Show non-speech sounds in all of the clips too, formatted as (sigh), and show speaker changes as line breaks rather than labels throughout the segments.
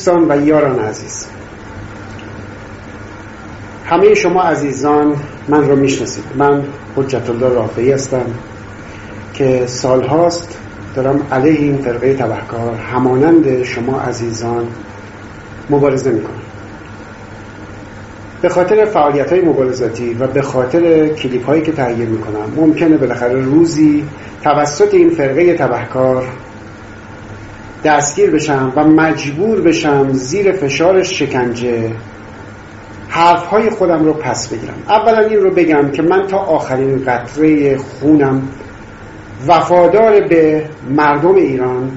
دوستان و یاران عزیز. همه شما عزیزان من رو می‌شناسید. من حجت الله رافعی هستم که سالهاست دارم علیه این فرقه تبهکار. همانند شما عزیزان مبارزه می‌کنم. به خاطر فعالیت های مبارزاتی و به خاطر کلیپ هایی که تهیه می‌کنم ممکنه بالاخره روزی توسط این فرقه تبهکار دستگیر بشم و مجبور بشم زیر فشار شکنجه حرف های خودم رو پس بگیرم. اولا این رو بگم که من تا آخرین قطره خونم وفادار به مردم ایران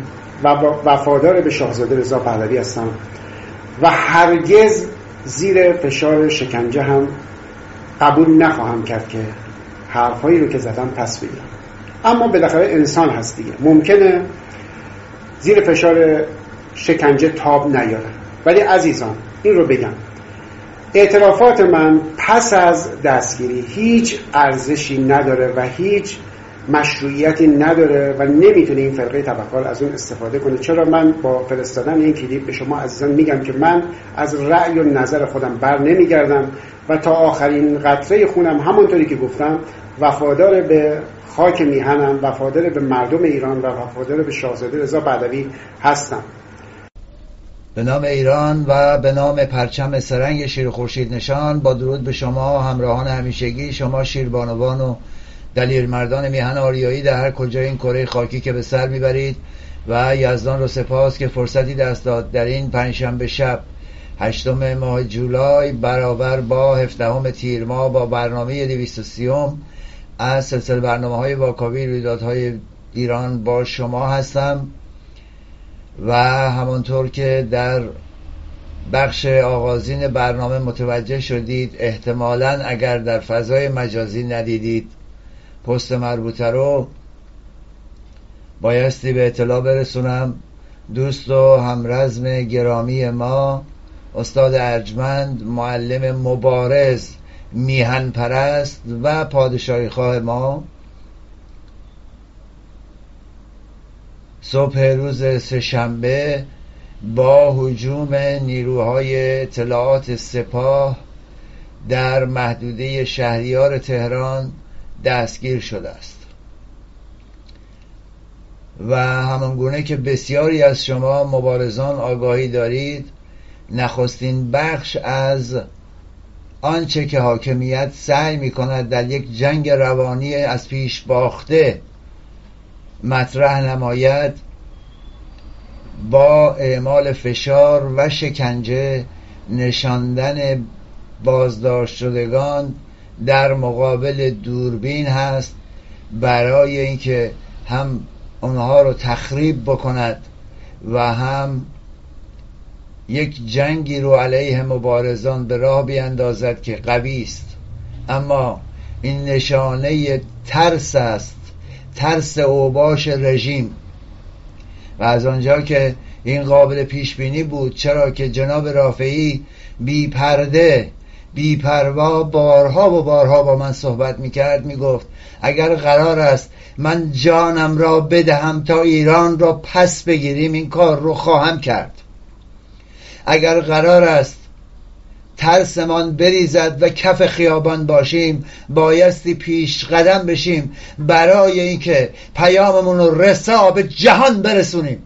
و وفادار به شاهزاده رضا پهلوی هستم و هرگز زیر فشار شکنجه هم قبول نخواهم کرد که حرفهایی رو که زدم پس بگیرم. اما بالاخره انسان هست دیگه. ممکنه زیر فشار شکنجه تاب نیاره. ولی عزیزان این رو بگم. اعترافات من پس از دستگیری هیچ ارزشی نداره و هیچ مشروعیتی نداره و نمی‌تونه این فرقه طبقال از اون استفاده کنه. چرا من با فرستادن این کلیپ به شما عزیزان میگم که من از رأی و نظر خودم بر نمیگردم و تا آخرین قطره خونم همونطوری که گفتم وفادار به خاک میهنم وفادار به مردم ایران و وفادار به شاهزاده رضا پهلوی هستم.
به نام ایران و به نام پرچم سرنگ شیر خورشید نشان با درود به شما همراهان همیشگی شما شیربانوان و دلیل مردان میهن آریایی در هر کجای این کره خاکی که به سر می‌برید و یزدان رو سپاس که فرصتی دست داد در این پنجشنبه شب هشتم ماه جولای برابر با هفدهم تیر ماه با برنامه 230 از سلسله برنامه های واکاوی رویدادهای ایران با شما هستم و همانطور که در بخش آغازین برنامه متوجه شدید احتمالا اگر در فضای مجازی ندیدید پست مربوطه رو بایستی به اطلاع برسونم. دوست و همرزم گرامی ما استاد ارجمند معلم مبارز میهن پرست و پادشاهی خواه ما. صبح روز سهشنبه با حجوم نیروهای اطلاعات سپاه در محدوده شهریار تهران دستگیر شده است. و همانگونه که بسیاری از شما مبارزان آگاهی دارید نخستین بخش از آنچه که حاکمیت سعی می کند در یک جنگ روانی از پیش باخته مطرح نماید با اعمال فشار و شکنجه نشاندن بازداشت شدگان در مقابل دوربین هست برای اینکه هم اونها رو تخریب بکند و هم یک جنگی رو علیه مبارزان به راه بیاندازد که قوی است. اما این نشانه ترس است. ترس اوباش رژیم. و از آنجا که این قابل پیش بینی بود چرا که جناب رافعی بی پرده بی پروا بارها و بارها با من صحبت می‌کرد می‌گفت اگر قرار است من جانم را بدهم تا ایران را پس بگیریم این کار رو خواهم کرد. اگر قرار است ترسمان بریزد و کف خیابان باشیم بایستی پیش قدم بشیم برای اینکه پیاممون رو رسا به جهان برسونیم.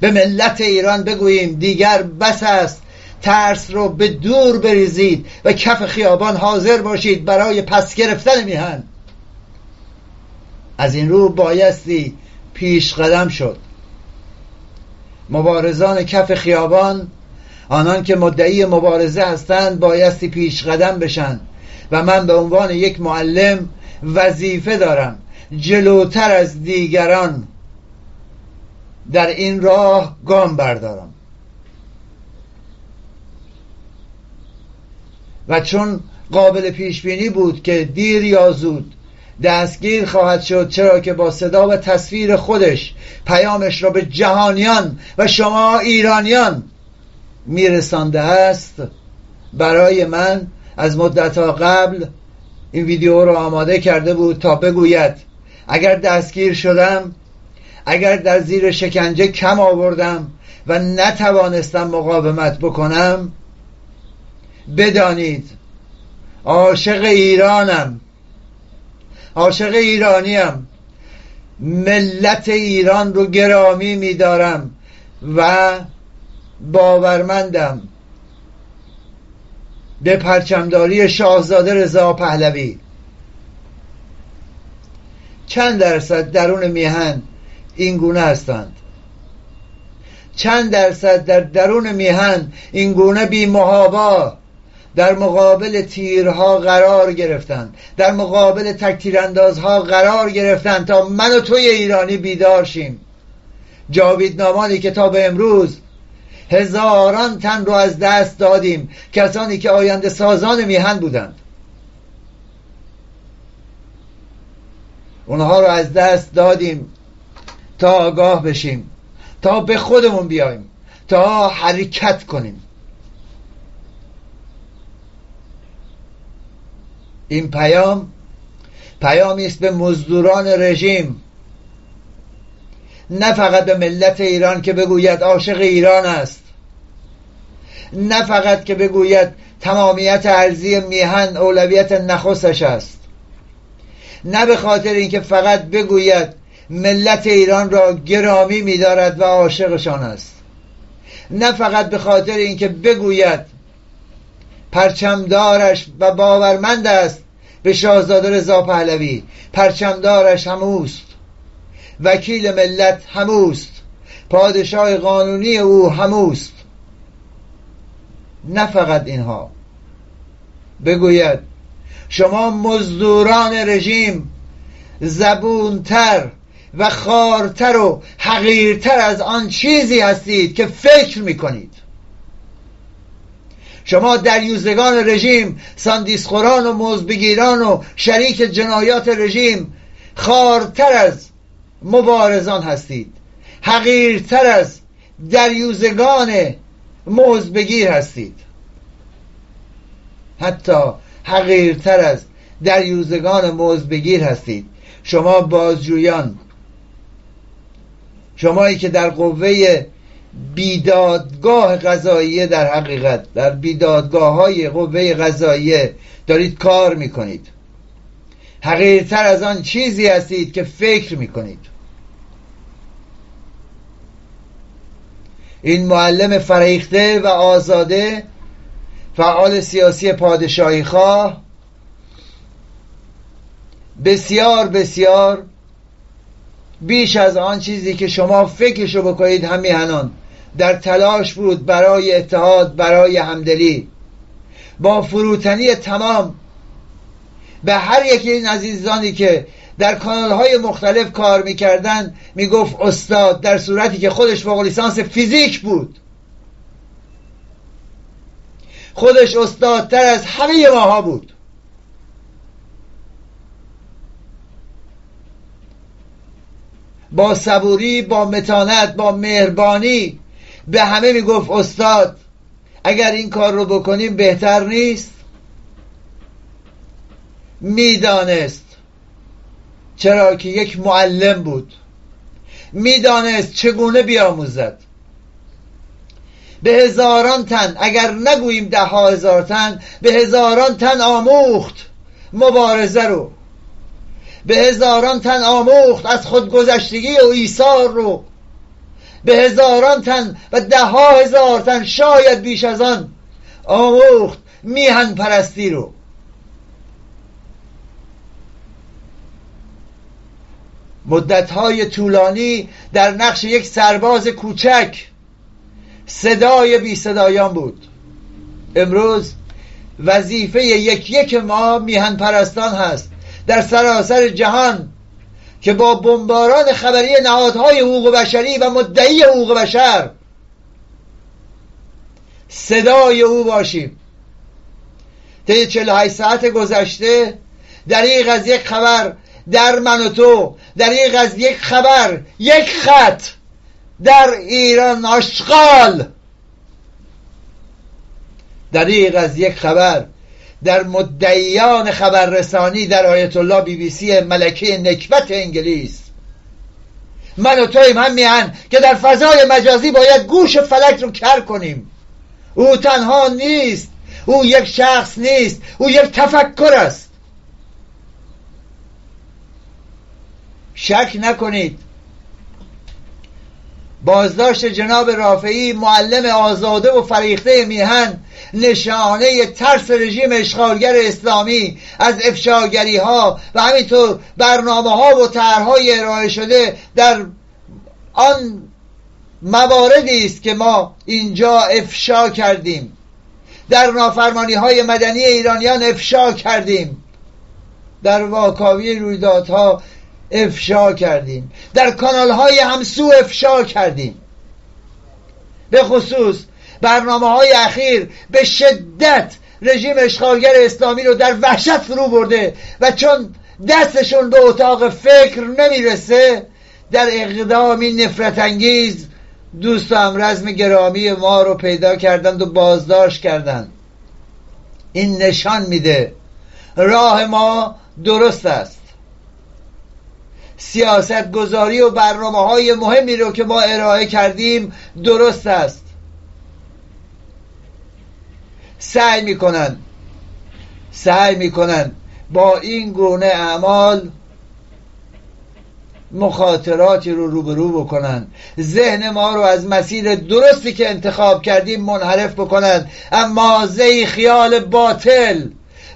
به ملت ایران بگوییم دیگر بس است. ترس رو به دور بریزید و کف خیابان حاضر باشید برای پس گرفتن میهن. از این رو بایستی پیش قدم شد. مبارزان کف خیابان آنان که مدعی مبارزه هستند بایستی پیش قدم بشن و من به عنوان یک معلم وظیفه دارم جلوتر از دیگران در این راه گام بردارم. و چون قابل پیش بینی بود که دیر یا زود دستگیر خواهد شد چرا که با صدا و تصویر خودش پیامش را به جهانیان و شما ایرانیان میرسانده است برای من از مدت قبل این ویدیو رو آماده کرده بود تا بگوید اگر دستگیر شدم اگر در زیر شکنجه کم آوردم و نتوانستم مقاومت بکنم بدانید عاشق ایرانم عاشق ایرانیم ملت ایران رو گرامی میدارم و باورمندم. به پرچمداری شاهزاده رضا پهلوی. چند درصد درون میهن این گونه هستند؟ چند درصد در درون میهن این گونه بی محابا در مقابل تیرها قرار گرفتند در مقابل تکتیراندازها قرار گرفتند تا من و توی ایرانی بیدار شیم. جاوید نامانی که تا به امروز هزاران تن رو از دست دادیم کسانی که آینده سازان میهن بودند. اونها رو از دست دادیم تا آگاه بشیم تا به خودمون بیایم تا حرکت کنیم. این پیام پیامی است به مزدوران رژیم نه فقط به ملت ایران که بگوید عاشق ایران است. نه فقط که بگوید تمامیت ارزی میهن اولویت نخستش است. نه به خاطر اینکه فقط بگوید ملت ایران را گرامی میدارد و عاشقشان است. نه فقط به خاطر اینکه بگوید پرچمدارش و باورمند است به شاهزاده رضا پهلوی پرچمدارش هموست. وکیل ملت هموست. پادشاه قانونی او هموست. نه فقط اینها. بگوید شما مزدوران رژیم زبونتر و خارتر و حقیرتر از آن چیزی هستید که فکر می‌کنید. شما در یوزگان رژیم ساندیسخوران و مزبگیران و شریک جنایات رژیم خارتر از مبارزان هستید. حقیرتر از دریوزگان مزبگیر هستید. حتی حقیرتر از دریوزگان مزبگیر هستید. شما بازجویان. شمایی که در قوه بیدادگاه قضاییه در حقیقت در بیدادگاه های قوه قضاییه دارید کار می‌کنید. حقیقتر از آن چیزی هستید که فکر می‌کنید. این معلم فریخته و آزاده فعال سیاسی پادشاهی خواه. بسیار بسیار بیش از آن چیزی که شما فکرشو بکنید همیهنان. در تلاش بود برای اتحاد برای همدلی. با فروتنی تمام. به هر یکی این عزیزانی که در کانال های مختلف کار می‌کردن. می‌گفت استاد در صورتی که خودش فوق لیسانس فیزیک بود. خودش استادتر از همه ماها بود. با صبوری با متانت با مهربانی به همه می‌گفت استاد اگر این کار رو بکنیم بهتر نیست؟ می‌دانست. چرا که یک معلم بود. می‌دانست چگونه بیاموزد. به هزاران تن اگر نگوییم ده ها هزار تن به هزاران تن آموخت مبارزه رو. به هزاران تن آموخت از خودگذشتگی و ایثار رو. به هزاران تن و ده ها هزار تن شاید بیش از آن آموخت میهن پرستی رو. مدتهای طولانی در نقش یک سرباز کوچک. صدای بی صدایان بود. امروز وظیفه یک یک ما میهن پرستان هست. در سراسر جهان که با بمباران خبری نهادهای حقوق بشری و مدعی حقوق بشر صدای او باشیم. طی 48 ساعت گذشته دریغ از یک خبر در من و تو دریغ از یک خبر یک خط در ایران آشغال. دریغ از یک خبر در مدعیان خبررسانی در آیت الله بی بی سی ملکه نکبت انگلیس. من و تویم هم میهن که در فضای مجازی باید گوش فلک رو کر کنیم. او تنها نیست او یک شخص نیست او یک تفکر است. شک نکنید. بازداشت جناب رافعی معلم آزاده و فریخته میهن نشانه ترس رژیم اشغالگر اسلامی از افشاگری ها و همینطور برنامه ها و طرحهای ارائه شده در آن مواردی است که ما اینجا افشا کردیم. در نافرمانی های مدنی ایرانیان افشا کردیم. در واکاوی رویدادها افشا کردیم. در کانال های همسو افشا کردیم. به خصوص برنامه های اخیر به شدت رژیم اشغالگر اسلامی رو در وحشت فرو برده و چون دستشون به اتاق فکر نمی‌رسه در اقدامی نفرت انگیز دوست و رزم گرامی ما رو پیدا کردند و بازداشت کردند. این نشان میده راه ما درست است. سیاست گذاری و برنامه های مهمی رو که ما ارائه کردیم درست است. سعی می‌کنن سعی می‌کنن با این گونه اعمال مخاطراتی رو روبرو بکنن. ذهن ما رو از مسیر درستی که انتخاب کردیم منحرف بکنن. اما زی خیال باطل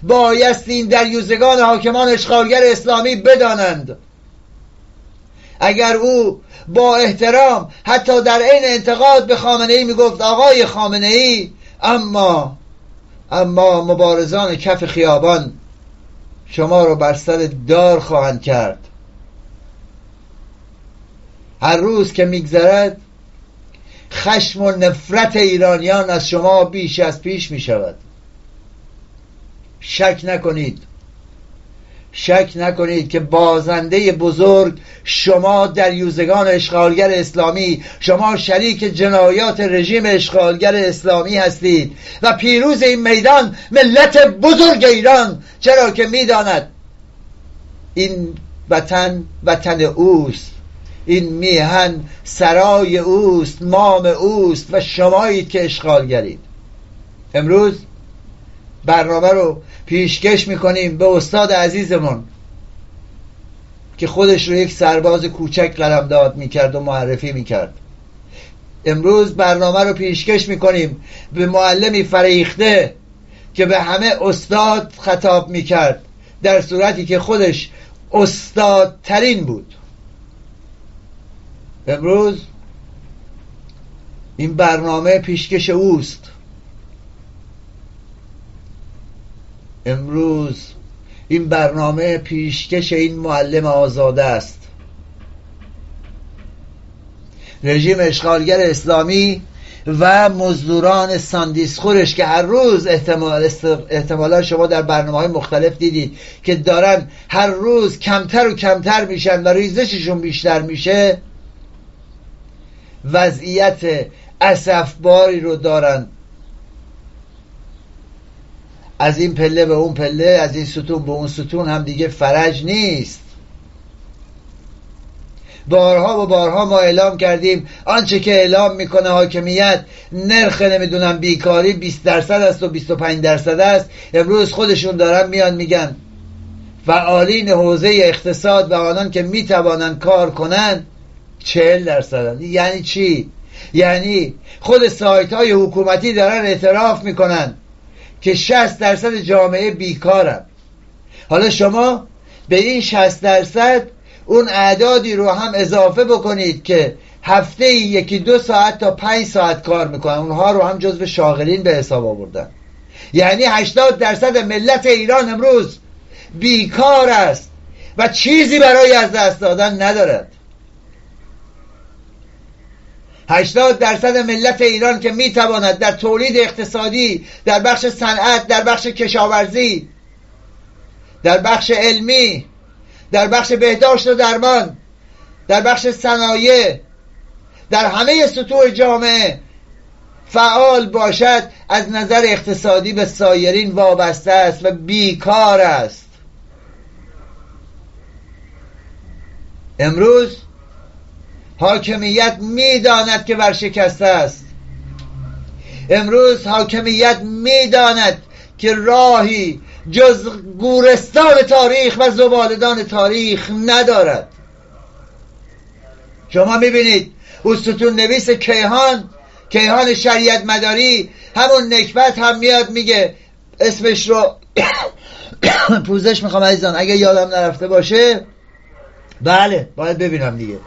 بایست این در یوزگان حاکمان اشغالگر اسلامی بدانند. اگر او با احترام حتی در عین انتقاد به خامنه ای می‌گفت آقای خامنه ای اما اما مبارزان کف خیابان شما رو بر سر دار خواهند کرد. هر روز که میگذرد خشم و نفرت ایرانیان از شما بیش از پیش می شود شک نکنید شک نکنید که بازنده بزرگ شما در یوزگان اشغالگر اسلامی شما شریک جنایات رژیم اشغالگر اسلامی هستید و پیروز این میدان ملت بزرگ ایران. چرا که می‌داند این وطن وطن اوست این میهن سرای اوست مام اوست و شمایید که اشغالگرید. امروز برنامه رو پیشکش می‌کنیم به استاد عزیزمون که خودش رو یک سرباز کوچک قلمداد می‌کرد و معرفی می‌کرد. امروز برنامه رو پیشکش می‌کنیم به معلمی فریخته که به همه استاد خطاب می‌کرد در صورتی که خودش استادترین بود. امروز این برنامه پیشکش اوست. امروز این برنامه پیشکش این معلم آزاده است. رژیم اشغالگر اسلامی و مزدوران ساندیسخورش که هر روز احتمال احتمالا شما در برنامه های مختلف دیدید که دارن هر روز کمتر و کمتر میشن و ریزششون بیشتر میشه وضعیت اصفباری رو دارن. از این پله به اون پله از این ستون به اون ستون هم دیگه فرج نیست. بارها و بارها ما اعلام کردیم آنچه که اعلام می‌کنه حاکمیت نرخ نمی‌دونم بیکاری 20 درصد است و 25 درصد است. امروز خودشون دارن میان میگن فعالین حوزه اقتصاد و آنان که می‌توانند کار کنند 40 درصد یعنی چی؟ یعنی خود سایت های حکومتی دارن اعتراف می‌کنن. که 60 درصد جامعه بیکارن. حالا شما به این 60 درصد اون اعدادی رو هم اضافه بکنید که هفته یکی دو ساعت تا پنج ساعت کار می‌کنن. اونها رو هم جزو شاغلین به حساب آوردن. یعنی 80 درصد ملت ایران امروز بیکار است و چیزی برای از دست دادن ندارد. 80 درصد ملت ایران که می‌تواند در تولید اقتصادی در بخش صنعت در بخش کشاورزی در بخش علمی در بخش بهداشت و درمان در بخش صنایع در همه سطوح جامعه فعال باشد از نظر اقتصادی به سایرین وابسته است و بیکار است. امروز حاکمیت می‌داند که ورشکسته است. امروز حاکمیت می‌داند که راهی جز گورستان تاریخ و زبالدان تاریخ ندارد. شما می‌بینید او نویس کیهان کیهان شریعت مداری همون نکبت هم میاد میگه اسمش رو (coughs) پوزش می‌خوام عزیزان اگه یادم نرفته باشه. بله باید ببینم دیگه.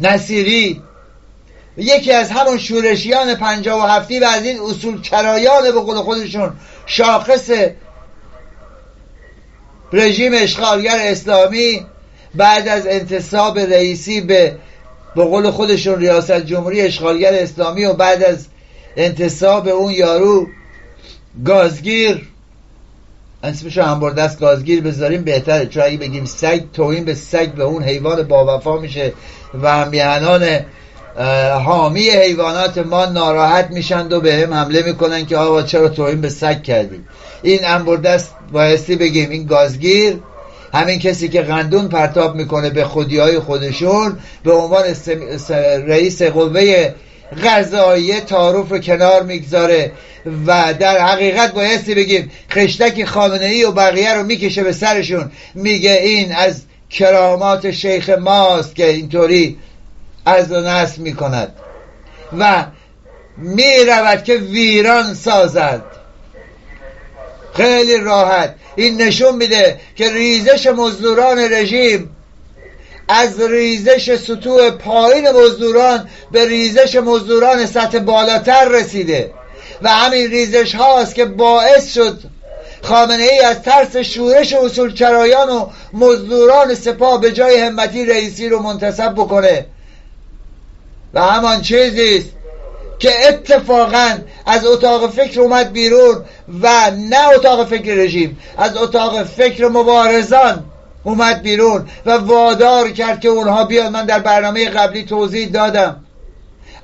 نصیری. یکی از همون شورشیان پنجاه و هفتی و از این اصول کرایان به قول خودشون شاخص رژیم اشغالگر اسلامی بعد از انتصاب رئیسی به به قول خودشون ریاست جمهوری اشغالگر اسلامی و بعد از انتصاب اون یارو گازگیر اسمش هم دست گازگیر بذاریم بهتره. چون اگه بگیم سگ توهین به سگ به اون حیوان با وفا میشه و میهنان حامی حیوانات ما ناراحت میشند و به هم حمله می‌کنن که آقا چرا توهین به سگ کردیم؟ این انبردست بایستی بگیم این گازگیر همین کسی که قندون پرتاب می‌کنه به خودی های خودشون به عنوان رئیس قوه غذایی تعارف رو کنار می‌گذاره و در حقیقت بایستی بگیم خشتک خامنه ای و بقیه رو می‌کشه به سرشون. میگه این از کرامات شیخ ماست که اینطوری از و نصب می‌کند. و می‌رود که ویران سازد. خیلی راحت. این نشون میده که ریزش مزدوران رژیم از ریزش سطوح پایین مزدوران به ریزش مزدوران سطح بالاتر رسیده. و همین ریزش هاست که باعث شد خامنه ای از ترس شورش اصول چرایان و مزدوران سپاه به جای همتی رئیسی رو منتصب بکنه. و همان چیزیست که اتفاقا از اتاق فکر اومد بیرون و نه اتاق فکر رژیم از اتاق فکر مبارزان اومد بیرون و وادار کرد که اونها بیاد من در برنامه قبلی توضیح دادم.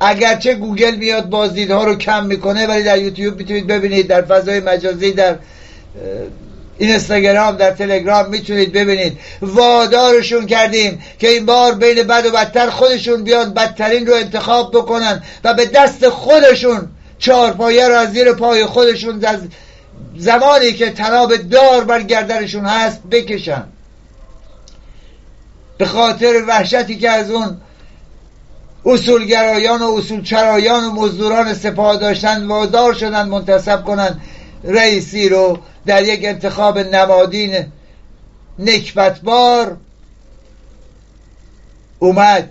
اگرچه گوگل میاد بازدیدها رو کم می‌کنه ولی در یوتیوب می‌تونید ببینید. در فضای مجازی در اینستاگرام در تلگرام می‌تونید ببینید. وادارشون کردیم که این بار بین بد و بدتر خودشون بیان بدترین رو انتخاب بکنن و به دست خودشون چهارپایه رو از زیر پای خودشون از زمانی که تناب دار بر گردنشون هست بکشن. به خاطر وحشتی که از اون اصولگرایان و اصولچرایان و مزدوران سپاه داشتن وادار شدن منتصب کنن رئیسی رو در یک انتخاب نمادین نکبتبار اومد.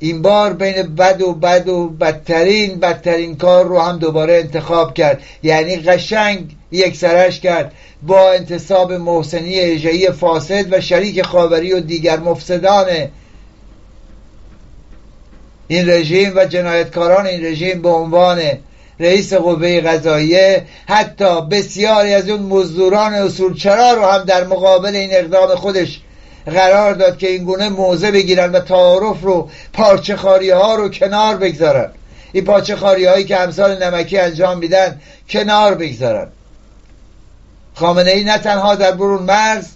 این بار بین بد و بد و بدترین بدترین کار رو هم دوباره انتخاب کرد. یعنی قشنگ یک سرش کرد. با انتصاب محسنی اجایی فاسد و شریک خاوری و دیگر مفسدان این رژیم و جنایتکاران این رژیم به عنوان رئیس قوه قضاییه حتی بسیاری از اون مزدوران اصولچرا رو هم در مقابل این اقدام خودش قرار داد که این گونه موضع بگیرن و تعارف رو پارچه ها رو کنار بگذارن. این پارچه هایی که امثال نمکی انجام میدن کنار بگذارن. خامنه ای نه تنها در برون مرز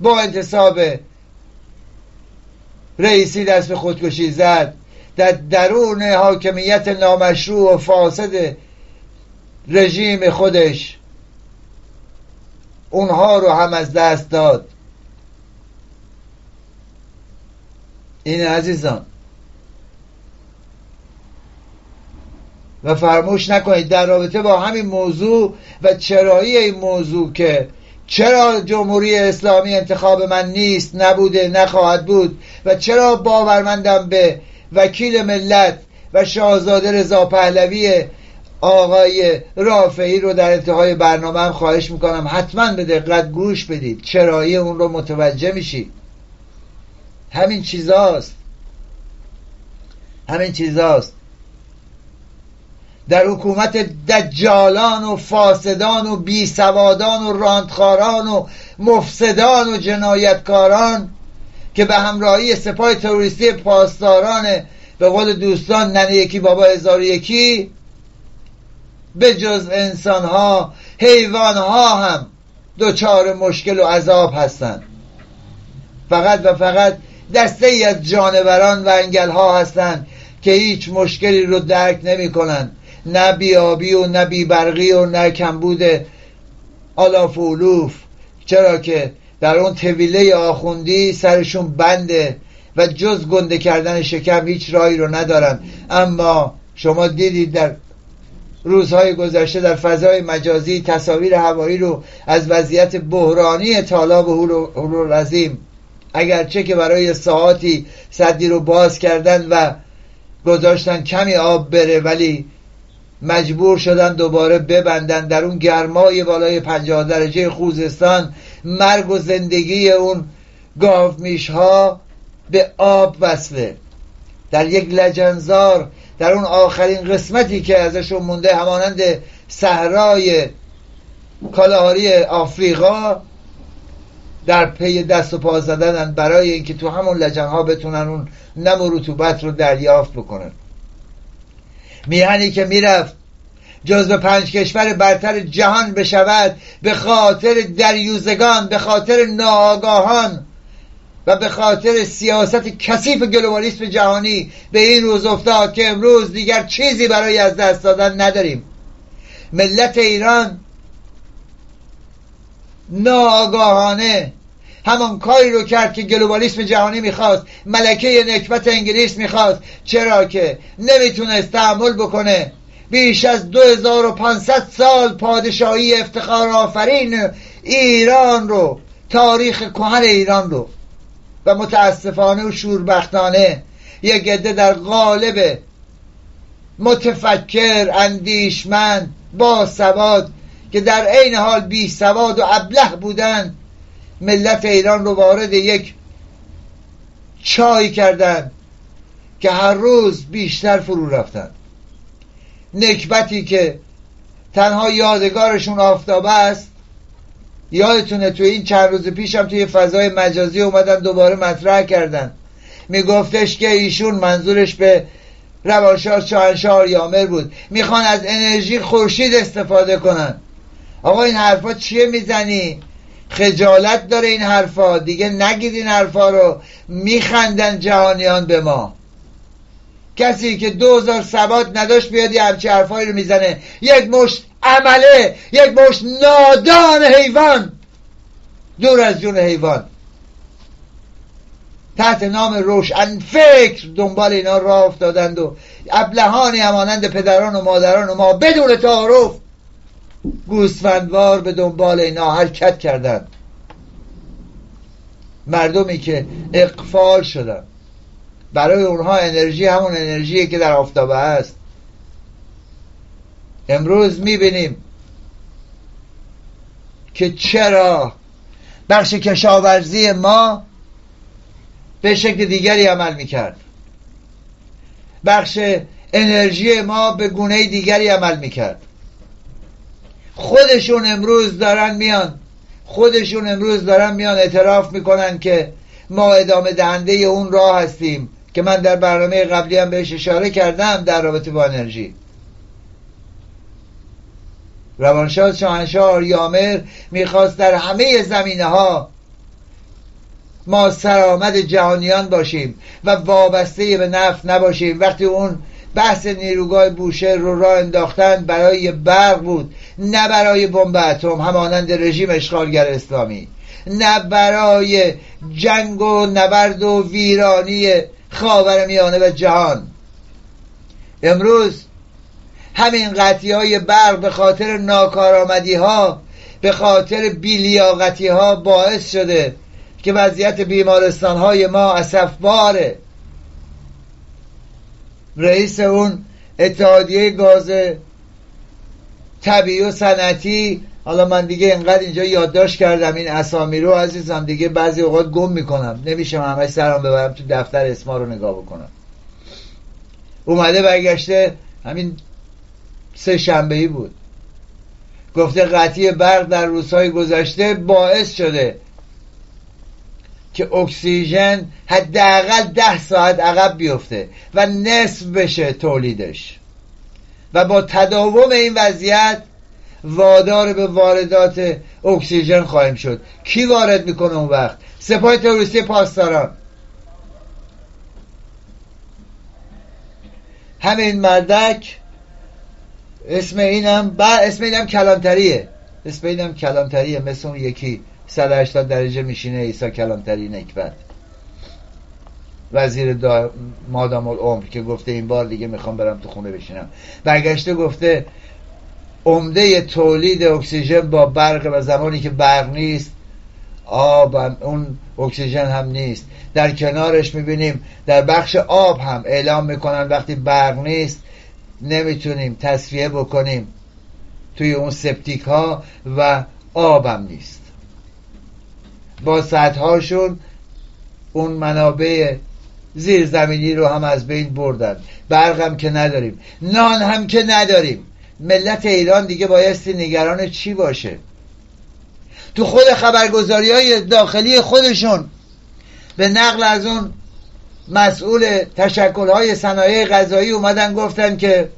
با انتصاب رئیسی دست به خودکشی زد در درون حاکمیت نامشروع و فاسد رژیم خودش اونها رو هم از دست داد. این عزیزان. و فرموش نکنید در رابطه با همین موضوع و چرایی این موضوع که چرا جمهوری اسلامی انتخاب من نیست نبوده نخواهد بود و چرا باورمندم به وکیل ملت و شاهزاده رضا پهلوی آقای رافعی رو در انتهای برنامه هم خواهش می‌کنم حتما به دقت گوش بدید. چرایی اون رو متوجه میشید. همین چیزاست. همین چیزاست. در حکومت دجالان و فاسدان و بیسوادان و راندخاران و مفسدان و جنایتکاران که به همراهی سپاه تروریستی پاسداران به قول دوستان ننه یکی بابا هزار یکی به جز انسان ها حیوان ها هم دچار مشکل و عذاب هستند. فقط و فقط دسته ای از جانوران و انگل ها هستند که هیچ مشکلی رو درک نمی کنند نه بیابی و نه بیبرقی و نه کمبود آلاف و علوف. چرا که در اون طویله آخوندی سرشون بنده و جز گنده کردن شکم هیچ راهی رو ندارن. اما شما دیدید در روزهای گذشته در فضای مجازی تصاویر هوایی رو از وضعیت بحرانی تالاب هلو عظیم اگرچه که برای ساعاتی صدی رو باز کردن و گذاشتن کمی آب بره ولی مجبور شدن دوباره ببندن در اون گرمای بالای پنجاه درجه خوزستان مرگ و زندگی اون گاومیش ها به آب وصله. در یک لجنزار در اون آخرین قسمتی که ازشون مونده همانند صحرای کالاهاری آفریقا در پی دست و پا زدن برای اینکه تو همون لجنها بتونن اون نم و رطوبت رو دریافت بکنن. میهنی که می‌رفت جزو پنج کشور برتر جهان بشود به خاطر دریوزگان به خاطر ناآگاهان و به خاطر سیاست کثیف گلوبالیسم جهانی به این روز افتاد که امروز دیگر چیزی برای از دست دادن نداریم. ملت ایران ناآگاهانه همان کاری رو کرد که گلوبالیسم جهانی می‌خواست ملکه نکبت انگلیس می‌خواست. چرا که نمی‌تونست تحمل بکنه. بیش از 2500 سال پادشاهی افتخار آفرین ایران رو تاریخ کهن ایران رو. و متاسفانه و شوربختانه یک گده در قالب متفکر اندیشمند با سواد که در عین حال بی سواد و ابله بودن ملت ایران رو وارد یک چای کردن که هر روز بیشتر فرو رفتن. نکبتی که تنها یادگارشون آفتابه است یادتونه توی این چند روز پیشم توی فضای مجازی اومدن دوباره مطرح کردن. میگفتش که ایشون منظورش به روانشاه شاهنشاه یامر بود. می‌خوان از انرژی خورشید استفاده کنن. آقا این حرفا چیه می‌زنی؟ خجالت داره این حرفا. دیگه نگید این حرفا رو. میخندن جهانیان به ما. کسی که دوزار ثبات نداشت بیاد یه همچه حرفایی رو می‌زنه. یک مشت عمله یک مشت نادان حیوان. دور از جون حیوان. تحت نام روشن فکر دنبال اینا راه افتادند و ابلهانی همانند پدران و مادران و ما بدون تعارف گوسفندوار به دنبال اینا حرکت کردند مردمی که اقفال شدن. برای اونها انرژی همون انرژی که در آفتابه است امروز می‌بینیم که چرا بخش کشاورزی ما به شکل دیگری عمل می‌کرد. بخش انرژی ما به گونه دیگری عمل می‌کرد. خودشون امروز دارن میان. خودشون امروز دارن میان اعتراف می‌کنن که ما ادامه دهنده اون راه هستیم که من در برنامه قبلی هم بهش اشاره کردم در رابطه با انرژی. روانشاه شاهنشاه یامر می‌خواست در همه زمینه ها ما سرآمد جهانیان باشیم و وابسته به نفت نباشیم. وقتی اون بحث نیروگاه بوشهر رو راه انداختن برای برق بود. نه برای بمب اتم همانند رژیم اشغالگر اسلامی. نه برای جنگ و نبرد و ویرانی خاور میانه و جهان. امروز همین قطعی های برق به خاطر ناکارآمدی ها به خاطر بیلیاقتی ها باعث شده که وضعیت بیمارستان های ما اصفباره رئیس اون اتحادیه گاز طبیعی و صنعتی. حالا من دیگه اینقدر اینجا یادداشت کردم این اسامی رو عزیزم دیگه بعضی اوقات گم می‌کنم. نمیشه همش سرم ببرم تو دفتر اسما رو نگاه بکنم. اومده برگشته همین سه شنبه بود. گفته قطعی برق در روزهای گذشته باعث شده که اکسیژن حداقل ده ساعت عقب بیفته و نصف بشه تولیدش. و با تداوم این وضعیت وادار به واردات اکسیژن خواهیم شد. کی وارد می‌کنه اون وقت؟ سپاه تروریستی پاسداران. همین مردک اسم اینم با اسم اینم کلانتریه. اسم اینم کلانتریه مثل اون یکی. 180 درجه میشینه ایسا کلانتری نکبت وزیر دا مادام العمر که گفته این بار دیگه می‌خوام برم تو خونه بشینم. برگشته گفته عمده تولید اکسیژن با برق و زمانی که برق نیست آب هم اون اکسیژن هم نیست. در کنارش می‌بینیم در بخش آب هم اعلام می‌کنن وقتی برق نیست نمی‌تونیم تصفیه بکنیم توی اون سپتیک ها و آب هم نیست. با هاشون اون منابع زیرزمینی رو هم از بین بردن. برق هم که نداریم. نان هم که نداریم. ملت ایران دیگه بایستی نگران چی باشه؟ تو خود خبرگزاری های داخلی خودشون به نقل از اون مسئول تشکل های صنایع غذایی اومدن گفتن که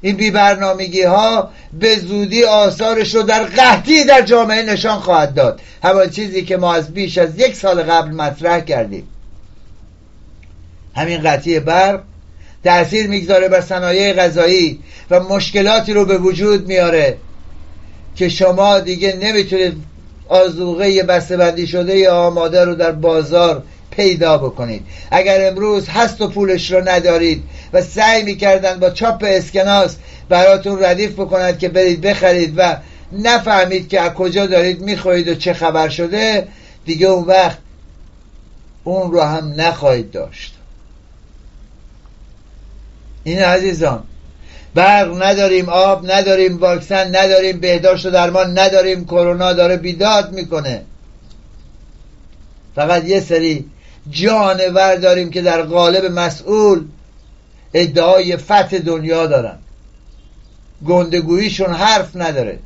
این بی برنامگی ها به زودی آثارش رو در قحطی در جامعه نشان خواهد داد. همان چیزی که ما از بیش از یک سال قبل مطرح کردیم. همین قطعی برق تأثیر می‌گذاره بر صنایع غذایی و مشکلاتی رو به وجود میاره که شما دیگه نمی‌تونید آزوغه بسته بندی شده یا آماده رو در بازار پیدا بکنید. اگر امروز هست و پولش رو ندارید و سعی می‌کردن با چاپ اسکناس براتون ردیف بکنند که برید بخرید و نفهمید که از کجا دارید می‌خواهید و چه خبر شده دیگه اون وقت اون رو هم نخواهید داشت. این عزیزان برق نداریم آب نداریم واکسن نداریم بهداشت و درمان نداریم کرونا داره بیداد می‌کنه. فقط یه سری جانور داریم که در قالب مسئول ادعای فتح دنیا دارن. گندگوییشون حرف نداره.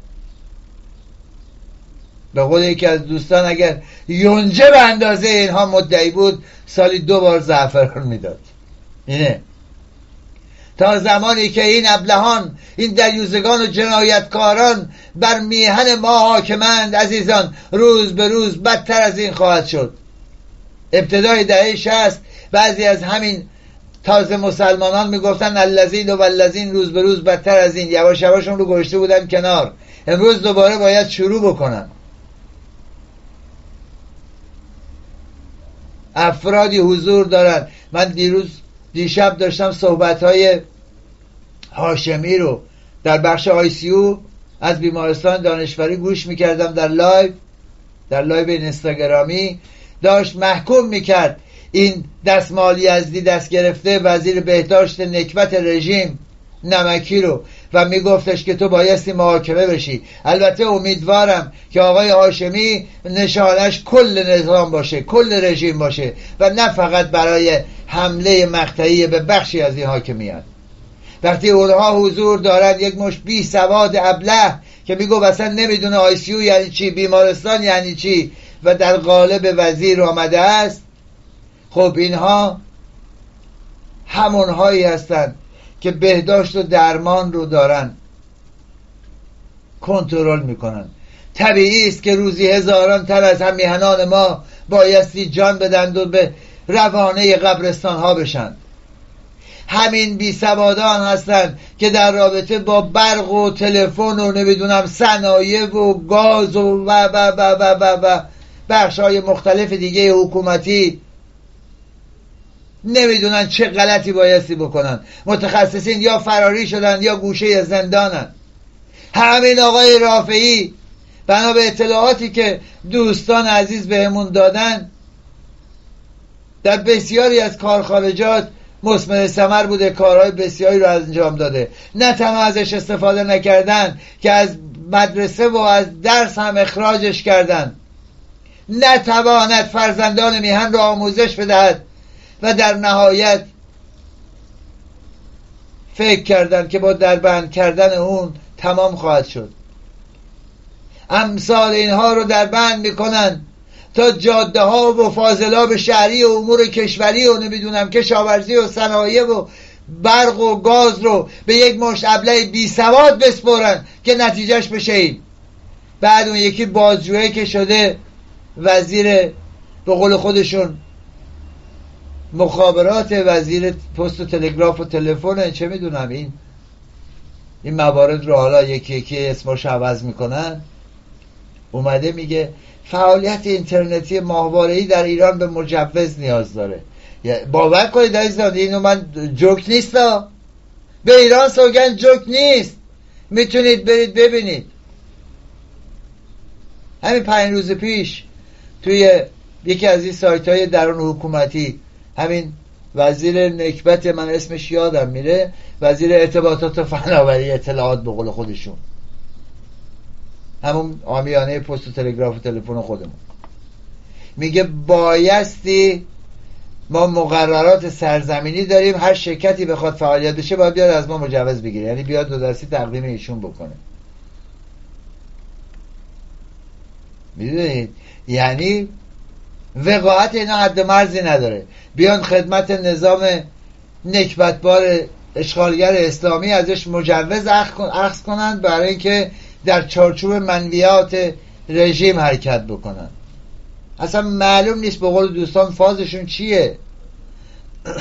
به قول یکی از دوستان اگر یونجه به اندازه اینها مدعی بود سالی دو بار زعفران می‌داد. اینه. تا زمانی که این ابلهان این دریوزگان و جنایتکاران بر میهن ما حاکمند عزیزان روز به روز بدتر از این خواهد شد. ابتدای دهه شست بعضی از همین تازه مسلمانان می‌گفتن اللذین و والذین روز به روز بدتر از این یواش یواش اون رو گذاشته بودن کنار. امروز دوباره باید شروع بکنن. افرادی حضور دارن. من دیروز دیشب داشتم صحبت های هاشمی رو در بخش ICU از بیمارستان دانشوری گوش می‌کردم در live در live اینستاگرامی. داشت محکوم می‌کرد. این دستمال یزدی دست گرفته وزیر بهداشت نکبت رژیم نمکی رو و میگفتش که تو بایستی محاکمه بشی. البته امیدوارم که آقای هاشمی نشانش کل نظام باشه کل رژیم باشه و نه فقط برای حمله مقطعی به بخشی از این حاکمیت. وقتی اونها حضور دارن یک مشت بی سواد ابله که میگو اصلا نمی‌دونه آیسیو یعنی چی بیمارستان یعنی چی. و در قالب وزیر آمده است خب اینها همونهایی هستند که بهداشت و درمان رو دارن کنترل می‌کنن. طبیعی است که روزی هزاران تن از همیهنان ما بایستی جان بدند و به روانه قبرستان ها بشند. همین بی سوادان هستند که در رابطه با برق و تلفن و نمی‌دونم صنایع و گاز و و و و و و, و بخش های مختلف دیگه حکومتی نمی‌دونن چه غلطی بایستی بکنن. متخصصین یا فراری شدن یا گوشه زندانن. همین آقای رافعی بنا به اطلاعاتی که دوستان عزیز بهمون دادن در بسیاری از کارخارجات مسمر سمر بوده کارهای بسیاری رو انجام داده. نه تنها ازش استفاده نکردن که از مدرسه و از درس هم اخراجش کردن. نتواند فرزندان میهن را آموزش بدهد و در نهایت فکر کردن که با دربند کردن اون تمام خواهد شد. امثال اینها رو در بند می‌کنن تا جاده ها و فاضلاب شهری و امور کشوری و نمی‌دونم کشاورزی و صنایع و برق و گاز رو به یک مشت ابله بی سواد بسپرن که نتیجهش بشه این. بعد اون یکی بازجویی که شده وزیر به قول خودشون مخابرات وزیر پست و تلگراف و تلفن چه می‌دونم این این موارد رو حالا یکی یکی اسمش عوض می‌کنن. اومده میگه فعالیت اینترنتی ماهواره‌ای در ایران به مجوز نیاز داره. باور کنید عزیزان اینو من جوک نیست به ایران سوگن جوک نیست. می‌تونید برید ببینید. همین پنج روز پیش توی یکی از این سایت های درون حکومتی همین وزیر نکبت من اسمش یادم میره وزیر ارتباطات و فناوری اطلاعات به قول خودشون. همون آمیانه پست و تلگراف و تلفن خودمون. میگه بایستی ما مقررات سرزمینی داریم هر شرکتی بخواد فعالیت بشه باید بیاد از ما مجوز بگیره. یعنی بیاد دو دستی تقدیم ایشون بکنه. می‌دونید؟ یعنی وقاعت اینا حد مرزی نداره. بیان خدمت نظام نکبتبار اشغالگر اسلامی ازش مجوز اخذ کنند برای اینکه در چارچوب منویات رژیم حرکت بکنن. اصلا معلوم نیست به قول دوستان فازشون چیه. (clears throat)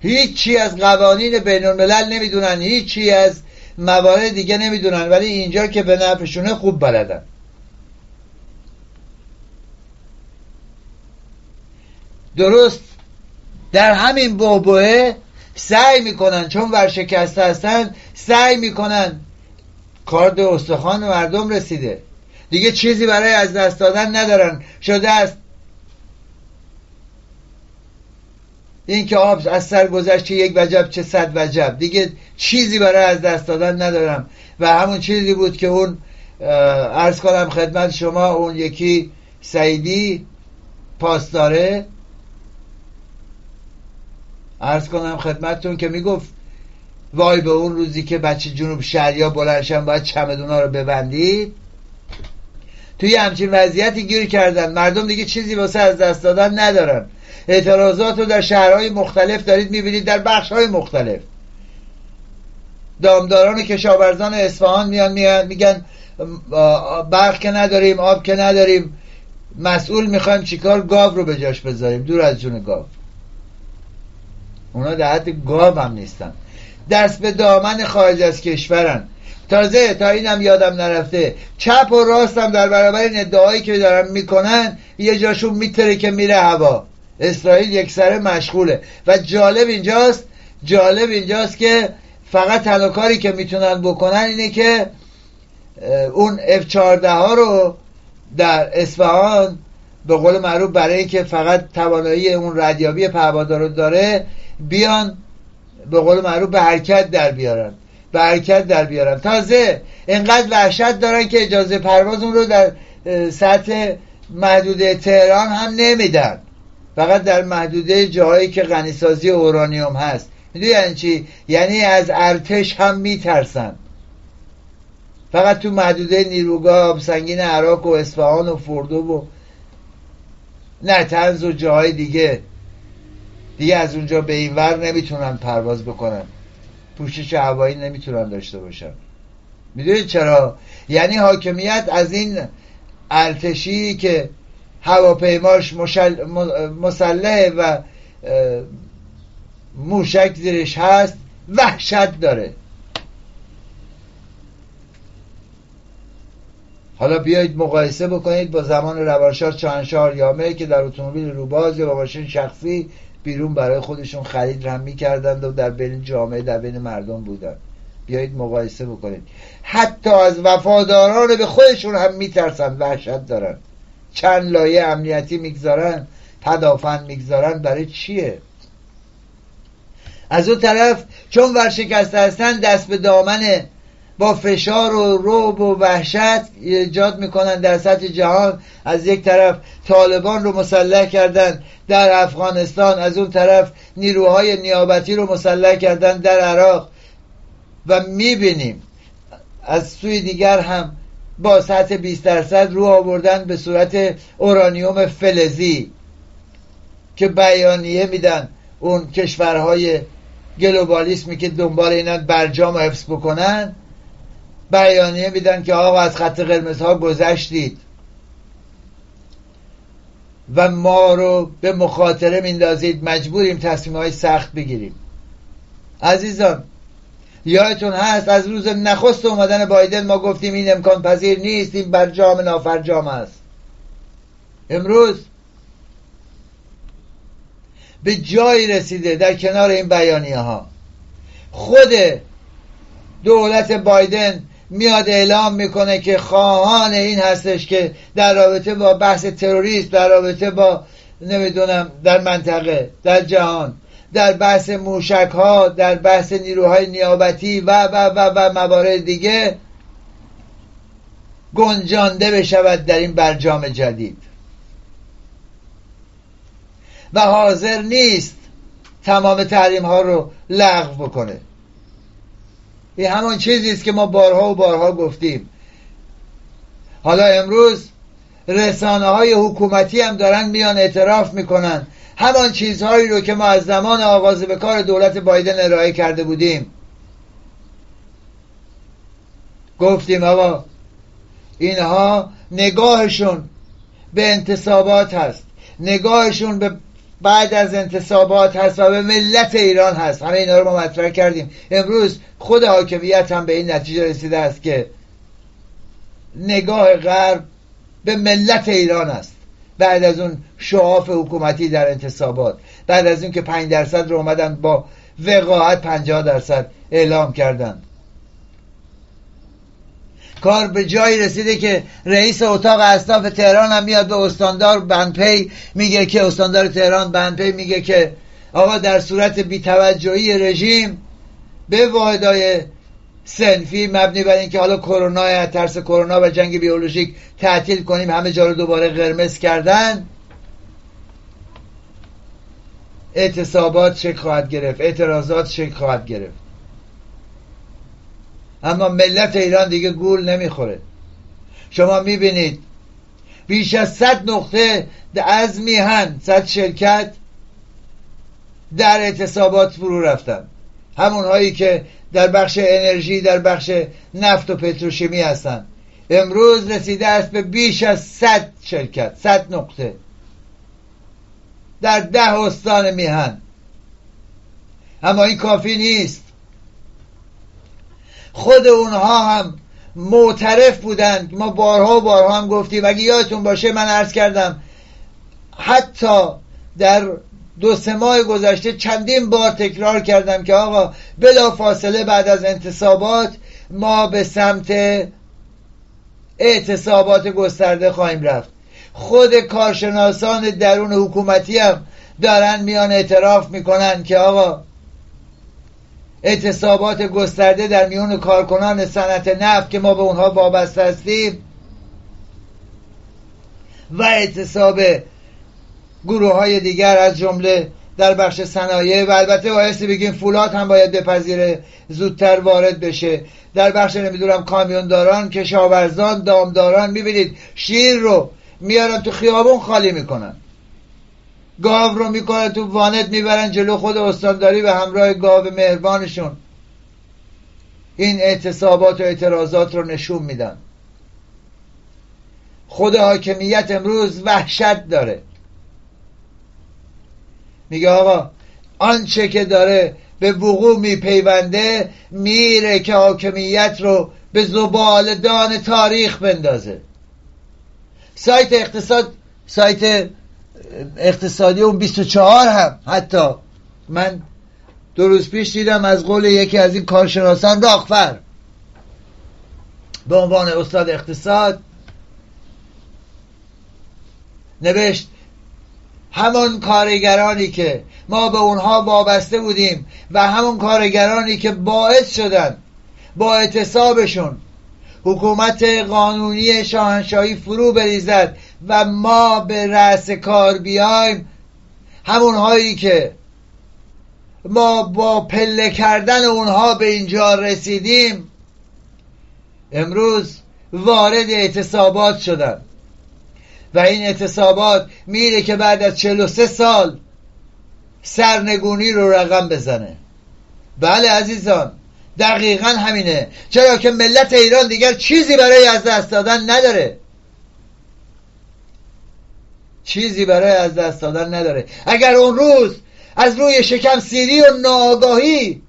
هیچی از قوانین بین الملل نمی‌دونن هیچی از موارد دیگه نمی‌دونن ولی اینجا که به نفعشونه خوب بلدن. درست در همین بابوه سعی می‌کنن چون ورشکسته هستن سعی می‌کنن. کارد استخوان مردم رسیده. دیگه چیزی برای از دست دادن ندارن. شده است این که آب از سر گذشت چه یک وجب چه صد وجب. دیگه چیزی برای از دست دادن ندارم. و همون چیزی بود که اون ارز کنم خدمت شما اون یکی سعیدی پاسداره. ارز کنم خدمتتون که می‌گفت وای به اون روزی که بچه جنوب شهریا بلنشن باید چمدونا رو ببندید. توی همچین وضعیتی گیر کردن. مردم دیگه چیزی واسه از دست دادن ندارن. اعتراضات رو در شهرهای مختلف دارید می‌بینید در بخشهای مختلف. دامداران کشاورزان اصفهان میان میان میگن برق که نداریم آب که نداریم مسئول می‌خوایم چیکار؟ گاو رو به جاش بذاریم. دور از جون گاو. اونا در حد گاو هم نیستن. دست به دامن خارج از کشورن. تازه تا اینم یادم نرفته چپ و راستم در برابر این ادعایی که دارن می‌کنن یه جاشون میتره که میره هوا. اسرائیل یک سره مشغوله. و جالب اینجاست جالب اینجاست که فقط تنها که می‌تونن بکنن اینه که اون F-14 ها رو در اصفهان به قول معروف برای اینکه فقط توانایی اون ردیابی پهبادا رو داره بیان به قول معروف به حرکت در بیارن. به حرکت در بیارن. تازه انقدر وحشت دارن که اجازه پرواز اون رو در سطح محدوده تهران هم نمیدن. فقط در محدوده جاهایی که غنیسازی اورانیوم هست. می‌دونی یعنی چی؟ یعنی از ارتش هم میترسن. فقط تو محدوده نیروگاه سنگین عراق و اصفهان و فردو و نتنز و جاهای دیگه. دیگه از اونجا به این ور نمی‌تونن پرواز بکنن. پوشش هوایی نمی‌تونن داشته باشن. می‌دونید چرا؟ یعنی حاکمیت از این ارتشی که هواپیماش مشل... مسلح و موشک زیرش هست وحشت داره. حالا بیایید مقایسه بکنید با زمان روانشار چانشار یامه که در اتومبیل روباز یا با ماشین شخصی بیرون برای خودشون خرید رم می‌کردند و در بین جامعه در بین مردم بودن. بیایید مقایسه بکنید. حتی از وفاداران به خودشون هم میترسن وحشت دارن. چند لایه امنیتی می‌گذارن پدافند می‌گذارن برای چیه؟ از اون طرف چون ورشکسته هستن دست به دامن با فشار و روب و وحشت ایجاد می‌کنن در سطح جهان. از یک طرف طالبان رو مسلح کردن در افغانستان از اون طرف نیروهای نیابتی رو مسلح کردن در عراق. و می‌بینیم از سوی دیگر هم با سطح 20 درصد رو آوردن به صورت اورانیوم فلزی که بیانیه میدن اون کشورهای گلوبالیسمی که دنبال اینا برجام و حفظ بکنن بیانیه میدن که آقا از خط قرمز ها گذشتید. و ما رو به مخاطره میندازید مجبوریم تصمیم های سخت بگیریم. عزیزان یادتون هست از روز نخست اومدن بایدن ما گفتیم این امکان پذیر نیست این برجام نافرجام است. امروز به جایی رسیده در کنار این بیانیه ها خود دولت بایدن میاد اعلام می‌کنه که خواهان این هستش که در رابطه با بحث تروریسم در رابطه با نمی‌دونم در منطقه در جهان در بحث موشک ها در بحث نیروهای نیابتی و و و و موارد دیگه گنجانده بشود در این برجام جدید. و حاضر نیست تمام تحریم ها رو لغو بکنه. این همون چیزی است که ما بارها و بارها گفتیم. حالا امروز رسانه های حکومتی هم دارن میان اعتراف می‌کنن. همان چیزهایی رو که ما از زمان آغاز به کار دولت بایدن ارائه کرده بودیم. گفتیم آقا اینها نگاهشون به انتصابات هست. نگاهشون به بعد از انتصابات هست و به ملت ایران هست. همه اینا رو ما مطرح کردیم. امروز خود حاکمیت هم به این نتیجه رسیده است که نگاه غرب به ملت ایران است. بعد از اون شعاف حکومتی در انتصابات. بعد از اون که پنج درصد رو اومدن با وقاحت پنجاه درصد اعلام کردن کار به جایی رسیده که رئیس اتاق اصناف تهران هم میاد به استاندار بندپی میگه که استاندار تهران بندپی میگه که آقا در صورت بیتوجهی رژیم به واحدای سنفی مبنی بر اینکه حالا کرونا ترس کرونا و جنگ بیولوژیک تعطیل کنیم همه جا رو دوباره قرمز کردن. اعتصابات شکل خواهد گرفت اعتراضات شکل خواهد گرفت. اما ملت ایران دیگه گول نمی‌خوره. شما می‌بینید بیش از صد نقطه از میهن صد شرکت در اعتصابات فرو رفتن. همون هایی که در بخش انرژی در بخش نفت و پتروشیمی هستن. امروز رسیده است به بیش از صد شرکت صد نقطه. در ده استان میهن. اما این کافی نیست. خود اونها هم معترف بودند. ما بارها و بارها هم گفتیم اگه یادتون باشه من عرض کردم حتی در دو سه ماه گذشته چندین بار تکرار کردم که آقا بلا فاصله بعد از انتصابات ما به سمت اعتصابات گسترده خواهیم رفت. خود کارشناسان درون حکومتی هم دارن میان اعتراف می‌کنن که آقا اعتصابات گسترده در میون کارکنان صنعت نفت که ما به اونها وابسته هستیم و اعتصاب گروه های دیگر از جمله در بخش صنایع و البته بایستی بگیم فولاد هم باید بپذیره زودتر وارد بشه. در بخش نمی‌دونم کامیونداران کشاورزان دامداران می‌بینید شیر رو میارن تو خیابون خالی می‌کنن. گاو رو می‌کنن تو وانت می‌برن جلو خود استانداری به همراه گاو مهربانشون. این اعتصابات و اعتراضات رو نشون میدن. خود حاکمیت امروز وحشت داره. میگه آقا آنچه که داره به وقوع میپیونده میره که حاکمیت رو به زبالدان تاریخ بندازه. سایت اقتصاد سایت اقتصادی اون 24 هم حتی. من دو روز پیش دیدم از قول یکی از این کارشناسان راخفر به عنوان استاد اقتصاد نوشت همان کارگرانی که ما به اونها وابسته بودیم و همون کارگرانی که باعث شدن با اعتصابشون حکومت قانونی شاهنشاهی فرو بریزد و ما به رأس کار بیایم همون هایی که ما با پله کردن اونها به اینجا رسیدیم امروز وارد اعتصابات شدن. و این اعتصابات میره که بعد از 43 سال سرنگونی رو رقم بزنه. بله عزیزان دقیقا همینه. چرا که ملت ایران دیگر چیزی برای از دست دادن نداره. چیزی برای از دست دادن نداره. اگر اون روز از روی شکم سیری و ناآگاهی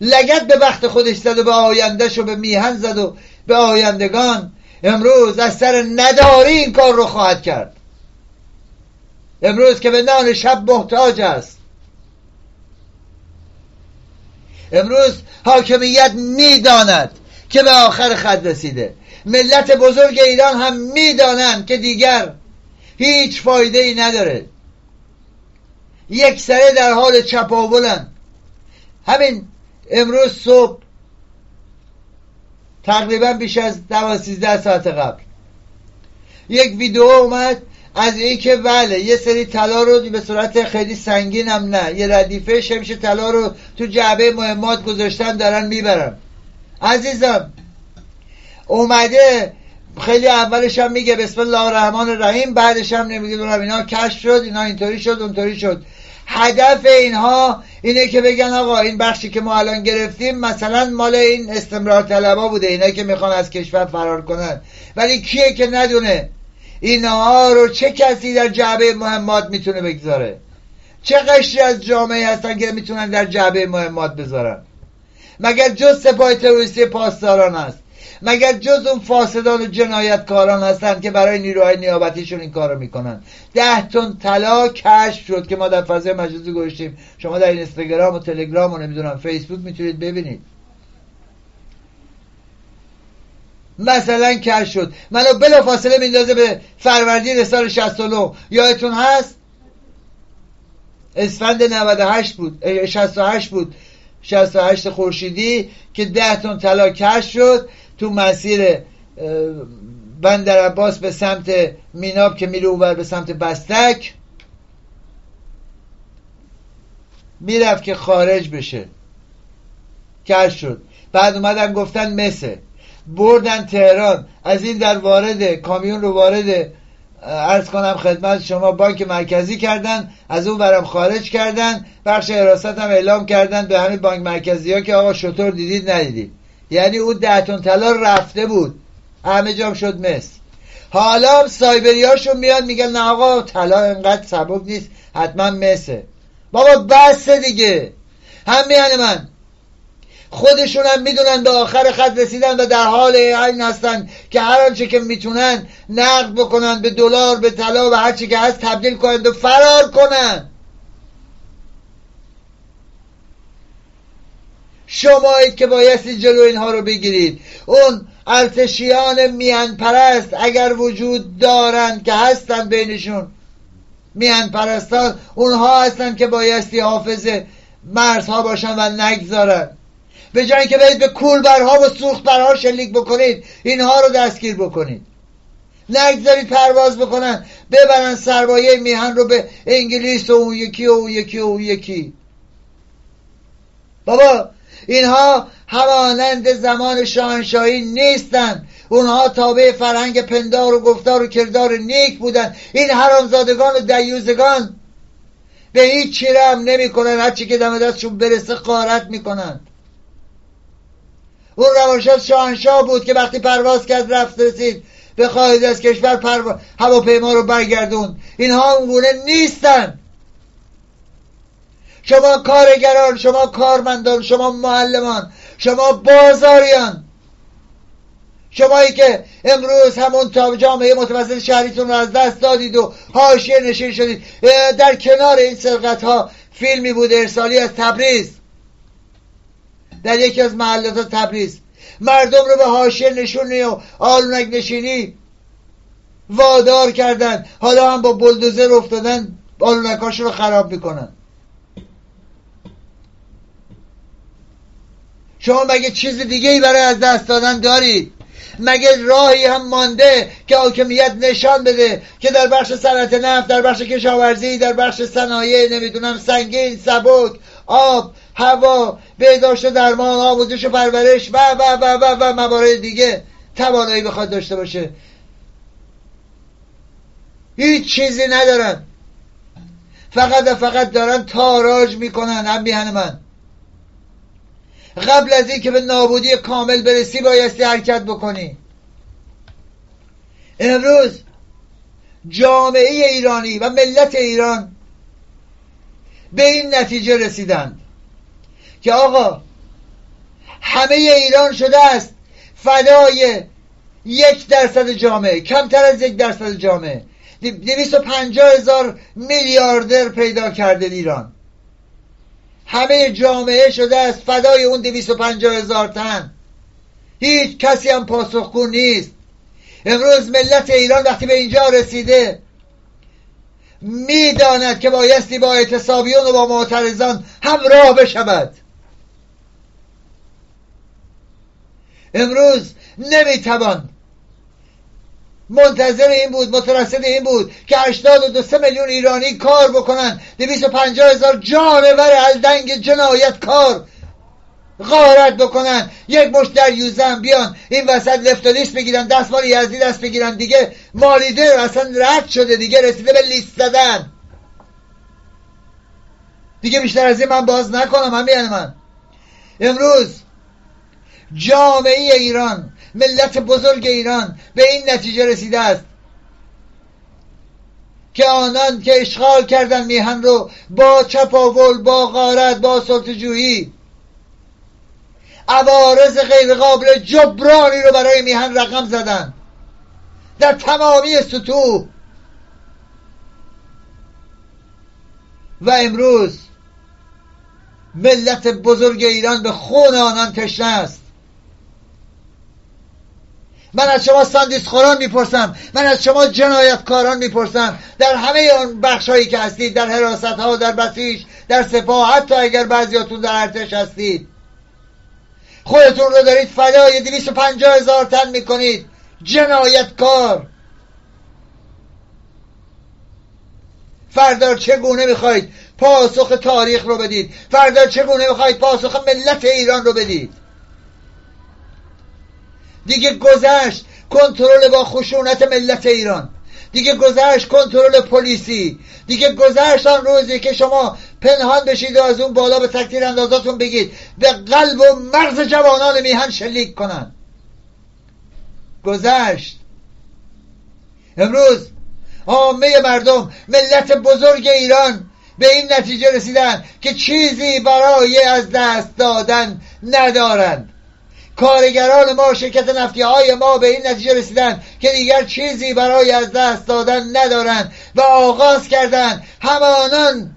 لگت به وقت خودش زد و به آیندهش و به میهن زد و به آیندگان امروز از سر نداری این کار رو خواهد کرد. امروز که به نان شب محتاج است. امروز حاکمیت می‌داند که به آخر خط رسیده. ملت بزرگ ایران هم می‌دانند که دیگر هیچ فایده ای نداره. یک سره در حال چپاولن. همین امروز صبح تقریبا بیش از دوازده ساعت قبل. یک ویدیو اومد از این که بله یه سری طلا رو به صورت خیلی سنگین هم نه یه ردیفه شمش طلا رو تو جعبه مهمات گذاشتن دارن می‌برن. عزیزم اومده خیلی اولش هم میگه بسم الله الرحمن الرحیم بعدش هم نمی‌دونم اینا کش شد اینا اینطوری شد اونطوری شد. هدف اینها اینه که بگن آقا این بخشی که ما الان گرفتیم مثلا مال این استمرار طلبا بوده اینا که می‌خوان از کشور فرار کنن. ولی کیه که ندونه؟ اینها رو چه کسی در جعبه مهمات می‌تونه بگذاره؟ چه قشری از جامعه هستن که می‌تونن در جعبه مهمات بذارن؟ مگر جز سپاه تروریستی پاسداران است مگر جز اون فاسدان و جنایتکاران هستن که برای نیروهای نیابتیشون این کارو می‌کنن؟ ده تن طلا کشف شد که ما در فضای مجازی گذاشتیم. شما در اینستاگرام و تلگرام و نمی‌دونم فیسبوک می‌تونید ببینید. مثلا کش شد. منو بلا فاصله میندازه به فروردین سال 69 یادتون هست؟ اسفند 98 بود 68 بود. 68 خورشیدی که ده تن طلا کش شد. تو مسیر بندر عباس به سمت میناب که میره اوور به سمت بستک می‌رفت که خارج بشه. کش شد. بعد اومدن گفتن مسه. بردن تهران. از این در وارد کامیون رو وارد ارز کنم خدمت شما بانک مرکزی کردن از اون برم خارج کردن بخش حراست هم اعلام کردن به همین بانک مرکزی ها که آقا شطور دیدید ندیدید. یعنی اون ده طلا رفته بود. همه جام شد مس حالا سایبریاشون میاد میگن نه آقا طلا انقدر سبک نیست حتما مسه بابا بس دیگه. هم میان من. خودشون هم می‌دونن به آخر خط رسیدن و در حال این هستن که هر آنچه که می‌تونن نقد بکنن به دلار به طلا و هر چی که هست تبدیل کنند و فرار کنن شمایید که بایستی جلو اینها رو بگیرید. اون ارتشیان میان پرست اگر وجود دارند که هستن بینشون میان پرستان اونها هستن که بایستی حافظ مرزها باشن و نگذارن. به جایی که برید به کولبرها و سوختبرها شلیک بکنید اینها رو دستگیر بکنید. نگذارید پرواز بکنن ببرن سرمایه میهن رو به انگلیس و اون یکی و اون یکی و اون یکی. بابا اینها همانند زمان شاهنشاهی نیستند. اونها تابع فرهنگ پندار و گفتار و کردار نیک بودن این حرامزادگان و دیوزگان به هیچ چی رم نمی کنن هرچی که دم دستشون برسه قارت می‌کنن اون روانشاد شاهنشاه بود که وقتی پرواز کرد رفت رسید. به خارج از کشور پرواز هواپیما رو برگردون اینها اونگونه نیستن شما کارگران شما کارمندان شما معلمان شما بازاریان. شمایی که امروز همون جامعه متوسط شهریتون رو از دست دادید و حاشیه نشین شدید در کنار این سرقت ها فیلمی بود ارسالی از تبریز. در یکی از محلات تبریز. مردم رو به حاشیه نشونی و آلونک نشینی وادار کردن. حالا هم با بلدوزر افتادن آلونکاشو رو خراب می‌کنن. شما مگه چیز دیگه ای برای از دست دادن دارید؟ مگه راهی هم مانده که حاکمیت نشان بده که در بخش صنعت نفت در بخش کشاورزی در بخش صنایع نمی‌دونم سنگین سبک آب هوا بهداشت و درمان آموزش و پرورش و و و و و موارد دیگه توانایی بخواد داشته باشه. هیچ چیزی ندارن. فقط و فقط دارن تاراج می‌کنن هم من. قبل از اینکه به نابودی کامل برسی بایستی حرکت بکنی. امروز جامعه ایرانی و ملت ایران به این نتیجه رسیدند که آقا همه ایران شده است فدای یک درصد جامعه کمتر از یک درصد جامعه. دویست و پنجاه هزار میلیاردر پیدا کرده ایران. همه جامعه شده است فدای اون دویست و پنجاه هزار تن. هیچ کسی هم پاسخگو نیست. امروز ملت ایران وقتی به اینجا رسیده می‌داند که بایستی با اعتصابیون و با معترضان همراه بشود. امروز نمی‌توان منتظر این بود مترصد این بود که 82 میلیون ایرانی کار بکنن. 250 هزار جانور الدنگ جنایت کار غارت بکنن. یک مشت در یوزن بیان. این وسط لفتالیست بگیرن دستمال یزدی دست بگیرن دیگه مالیده اصلا رد شده دیگه رسیده به لیست زدن. دیگه بیشتر از این من باز نکنم همین من. امروز جامعه ایران ملت بزرگ ایران به این نتیجه رسیده است. که آنان که اشغال کردن میهن رو با چپاول با غارت با سلطجویی عوارض غیر قابل جبرانی رو برای میهن رقم زدن. در تمامی سطوح. و امروز ملت بزرگ ایران به خون آنان تشنه است. من از شما ساندیس خوران می‌پرسم. من از شما جنایتکاران می‌پرسم. در همه آن بخش هایی که هستید در حراست ها در بسیج در سپاه حتی اگر بعضیاتون در ارتش هستید. خودتون رو دارید فدای دویست و پنجاه هزار تن می‌کنید. جنایتکار. فردا چگونه می‌خواید پاسخ تاریخ رو بدید؟ فردا چگونه می‌خواید پاسخ ملت ایران رو بدید؟ دیگه گذشت کنترل با خشونت ملت ایران. دیگه گذشت کنترل پلیسی. دیگه گذشت آن روزی که شما پنهان بشید و از اون بالا به تکتیر اندازاتون بگید. به قلب و مغز جوانان میهن شلیک کنن. گذشت. امروز عامه مردم ملت بزرگ ایران به این نتیجه رسیدن که چیزی برای از دست دادن ندارند. کارگران ما شرکت نفتی های ما به این نتیجه رسیدن که دیگر چیزی برای از دست دادن ندارند و آغاز کردن. همانان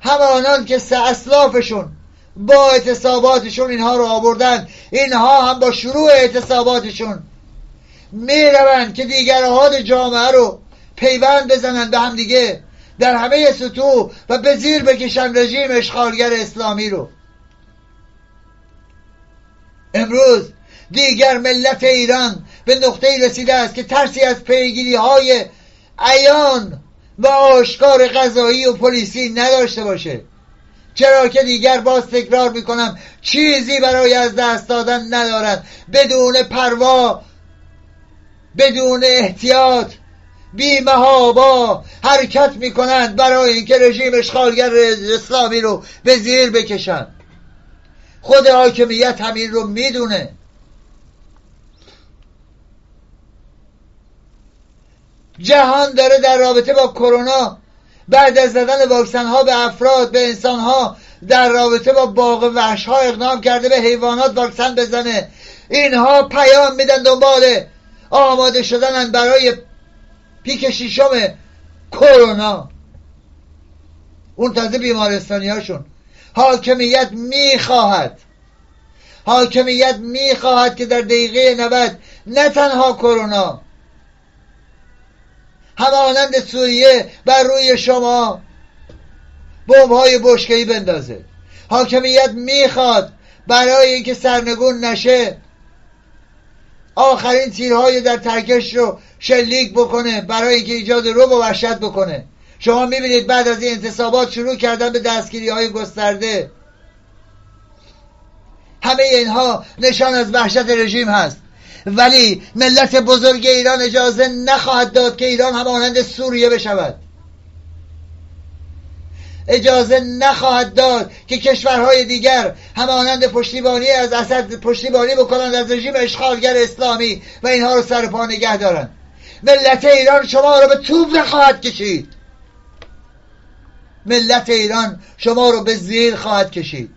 همانان که سه اسلافشون با اعتصاباتشون اینها رو آوردن اینها هم با شروع اعتصاباتشون می‌روند که دیگر جامعه رو پیوند بزنن به هم دیگه در همه سطوح و به زیر بکشن رژیم اشغالگر اسلامی رو. امروز دیگر ملت ایران به نقطه رسیده است که ترسی از پیگیری های عیان و آشکار غذایی و پلیسی نداشته باشه. چرا که دیگر باز تکرار می‌کنم چیزی برای از دست دادن ندارد. بدون پروا بدون احتیاط با حرکت می‌کنند برای اینکه رژیم اشغالگر اسلامی رو به زیر بکشند. خود حاکمیت همین رو می‌دونه. جهان داره در رابطه با کرونا بعد از زدن واکسن ها به افراد به انسان ها در رابطه با باغ وحش ها اقدام کرده به حیوانات واکسن بزنه. اینها پیام میدن دنبال آماده شدن برای پیک شیشم کرونا. اون تازه بیمارستانی هاشون حاکمیت می‌خواهد. حاکمیت می‌خواهد که در دقیقه 90 نه تنها کرونا همانند سوریه بر روی شما بمب های بشکهی بندازه. حاکمیت می‌خواد برای اینکه سرنگون نشه آخرین تیرهای در ترکش رو شلیک بکنه برای اینکه ایجاد رو و وحشت بکنه. شما می‌بینید بعد از این انتصابات شروع کردن به دستگیری های گسترده. همه اینها نشان از وحشت رژیم هست. ولی ملت بزرگ ایران اجازه نخواهد داد که ایران همانند سوریه بشود. اجازه نخواهد داد که کشورهای دیگر همانند پشتیبانی از اسد پشتیبانی بکنند از رژیم اشغالگر اسلامی و اینها رو سر پا نگه دارند. ملت ایران شما رو به توب نخواهد کشید. ملت ایران شما رو به زیر خواهد کشید.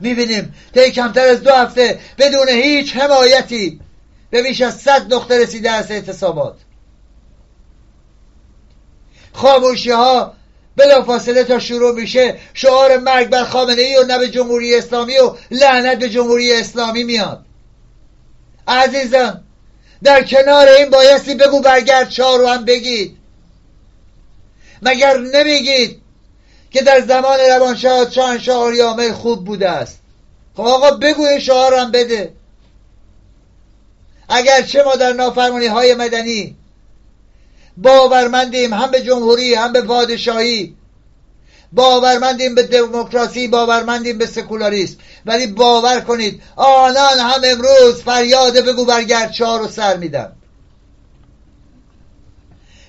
می‌بینیم طی کمتر از دو هفته بدون هیچ حمایتی به بیش از صد نقطه رسیده است اعتصابات. خاموشی ها بلا فاصله تا شروع میشه شعار مرگ بر خامنه ای و نه به جمهوری اسلامی و لعنت به جمهوری اسلامی میاد. عزیزم در کنار این بایستی بگو برگرد شاه رو هم بگید. مگر نمیگید که در زمان روانشاه شاهنشاه آریامل خوب بوده است؟ خب آقا بگو این شعار هم بده. اگرچه ما در نافرمانی های مدنی باورمندیم هم به جمهوری هم به پادشاهی باورمندیم به دموکراسی باورمندیم به سکولاریسم. ولی باور کنید آنان هم امروز فریاد بگو برگرد چهار رو سر میدن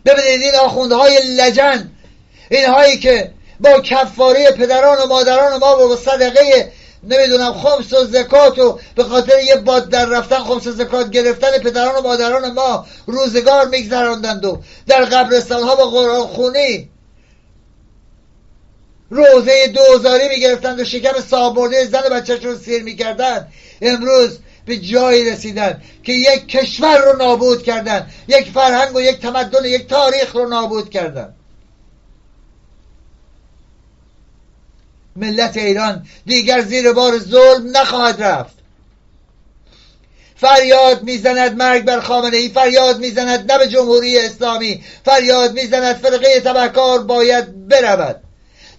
ببینید این آخوندهای لجن اینهایی که با کفاره پدران و مادران ما و صدقه نمی‌دونم خمس و زکات و به خاطر یه باد در رفتن خمس و زکات گرفتن پدران و مادران ما روزگار میگذراندند و در قبرستان ها با قرآن خونی. روزه دوزاری می‌گرفتند و شکم سابرده زن بچهش رو سیر می‌کردن امروز به جایی رسیدن که یک کشور رو نابود کردن یک فرهنگ و یک تمدن و یک تاریخ رو نابود کردن. ملت ایران دیگر زیر بار ظلم نخواهد رفت. فریاد می‌زند مرگ بر خامنه ای فریاد می‌زند نه به جمهوری اسلامی فریاد می‌زند فرقه تبهکار باید برود.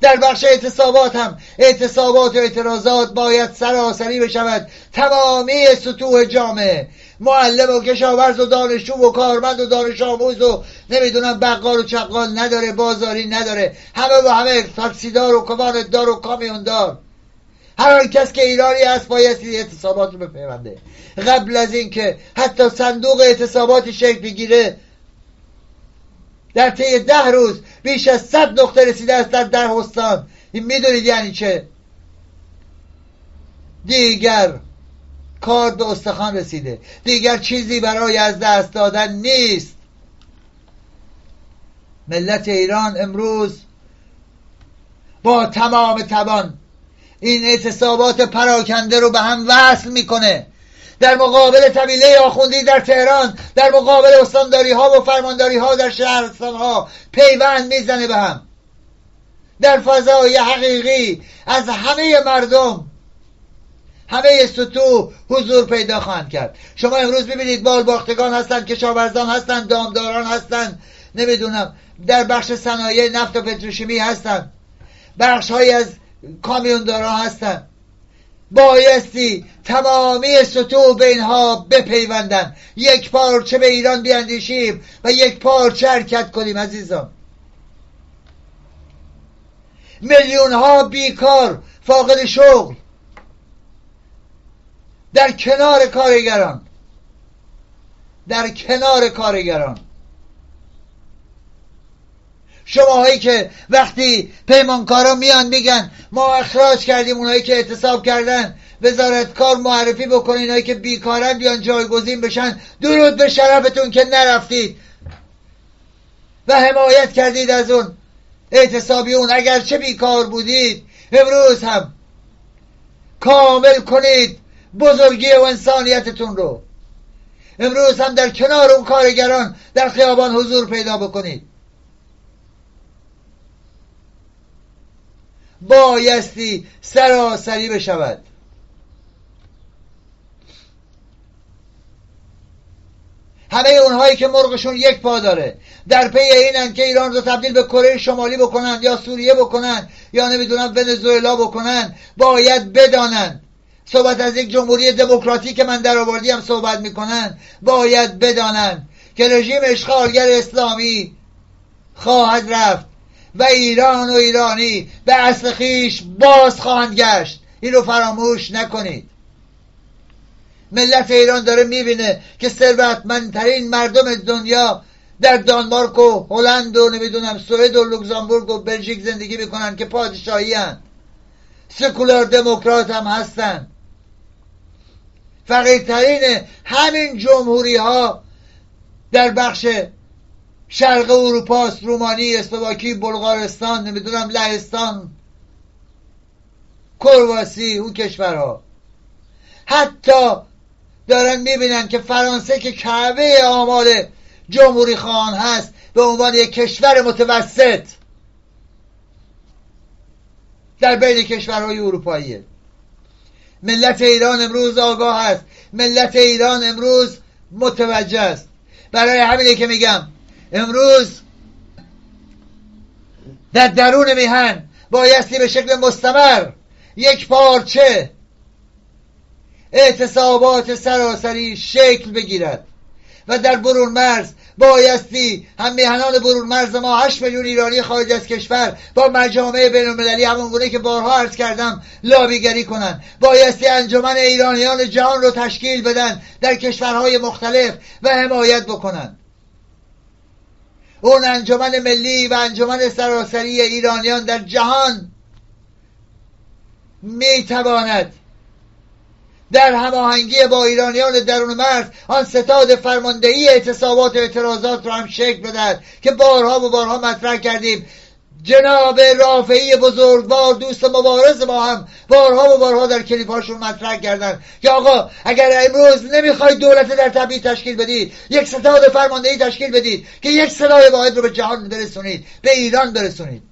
در بخش اعتصابات هم اعتصابات و اعتراضات باید سراسری بشود. تمامی سطوح جامعه معلم و کشاورز و دانشجو و کارمند و دانش آموز و نمی‌دونم بقال و چقال نداره بازاری نداره. همه با همه تاکسیدار و کماندار و کامیوندار. هر کس که ایرانی است بایستی اعتصابات رو بپیونده. قبل از اینکه حتی صندوق اعتصاباتی شکل بگیره در طی ده روز بیش از صد نقطه رسیده است در در حستان این می‌دونید یعنی چه؟ دیگر کار به استخوان رسیده. دیگر چیزی برای از دست دادن نیست. ملت ایران امروز با تمام توان این اعتصابات پراکنده رو به هم وصل می‌کنه. در مقابل طبیله آخوندی در تهران در مقابل استانداری ها و فرمانداری ها در شهرستان ها پیوند می‌زنه به هم. در فضای حقیقی از همه مردم همه سطوح حضور پیدا خواهند کرد. شما امروز ببینید بال باختگان هستند کشاورزان هستند دامداران هستند. نمی‌دونم در بخش صنایع نفت و پتروشیمی هستند. بخش های از کامیونداران هستند. بایستی تمامی سطوح به اینها بپیوندن یک پارچه به ایران بیاندیشیم و یک پارچه حرکت کنیم عزیزان. میلیون ها بیکار فاقد شغل در کنار کارگران. در کنار کارگران. شماهایی که وقتی پیمانکارا میان میگن ما اخراج کردیم اونایی که اعتصاب کردن وزارت کار معرفی بکنین اینایی که بیکارن بیان جایگزین بشن. درود به شرفتون که نرفتید. و حمایت کردید از اون اعتصابیون اگرچه بیکار بودید امروز هم کامل کنید بزرگی و انسانیتتون رو. امروز هم در کنار اون کارگران در خیابان حضور پیدا بکنید. بایستی سراسری بشود. همه اونهایی که مرغشون یک پا داره در پی اینن که ایران رو تبدیل به کره شمالی بکنن یا سوریه بکنن یا نمی‌دونم ونزوئلا بکنن باید بدانند صحبت از یک جمهوری دموکراتیک که من در آوردی هم صحبت می‌کنن باید بدانند که رژیم اشغالگر اسلامی خواهد رفت. و ایران و ایرانی به اصل خیش باز خواهند گشت. این رو فراموش نکنید. ملت ایران داره می‌بینه که ثروتمندترین مردم دنیا در دانمارک و هلند و نمی‌دونم سوئد و لوکزامبورگ و بلژیک زندگی می‌کنن که پادشاهی هن. سکولار دموکرات هم هستن. فقیرترین همین جمهوری ها در بخش شرق اروپا رومانی اسلواکی بلغارستان نمی‌دونم لهستان. کرواسی اون کشورها. حتی دارن می‌بینن که فرانسه که کعبه آمال جمهوری خان هست به عنوان یک کشور متوسط. در بین کشورهای اروپاییه ملت ایران امروز آگاه است. ملت ایران امروز متوجه است. برای همینه که میگم امروز در درون میهن بایستی به شکل مستمر یک پارچه اعتصابات سراسری شکل بگیرد و در برون مرز بایستی هم میهنان برون مرز ما 8 میلیون ایرانی خارج از کشور با مجامع بین المللی همون گونه که بارها عرض کردم لابیگری کنند. بایستی انجمن ایرانیان جهان رو تشکیل بدن در کشورهای مختلف و حمایت بکنند. اون انجمن ملی و انجمن سراسری ایرانیان در جهان می‌تواند در هماهنگی با ایرانیان درون مرز آن ستاد فرماندهی اعتصابات و اعتراضات را هم شکل بدهد که بارها و بارها مطرح کردیم. جناب رافعی بزرگوار دوست مبارز ما هم بارها و بارها در کلیپاشون مطرح کردن که آقا اگر امروز نمی‌خواید دولت در طبیعی تشکیل بدید یک ستاد فرماندهی تشکیل بدید که یک صدای واحد رو به جهان برسونید به ایران برسونید.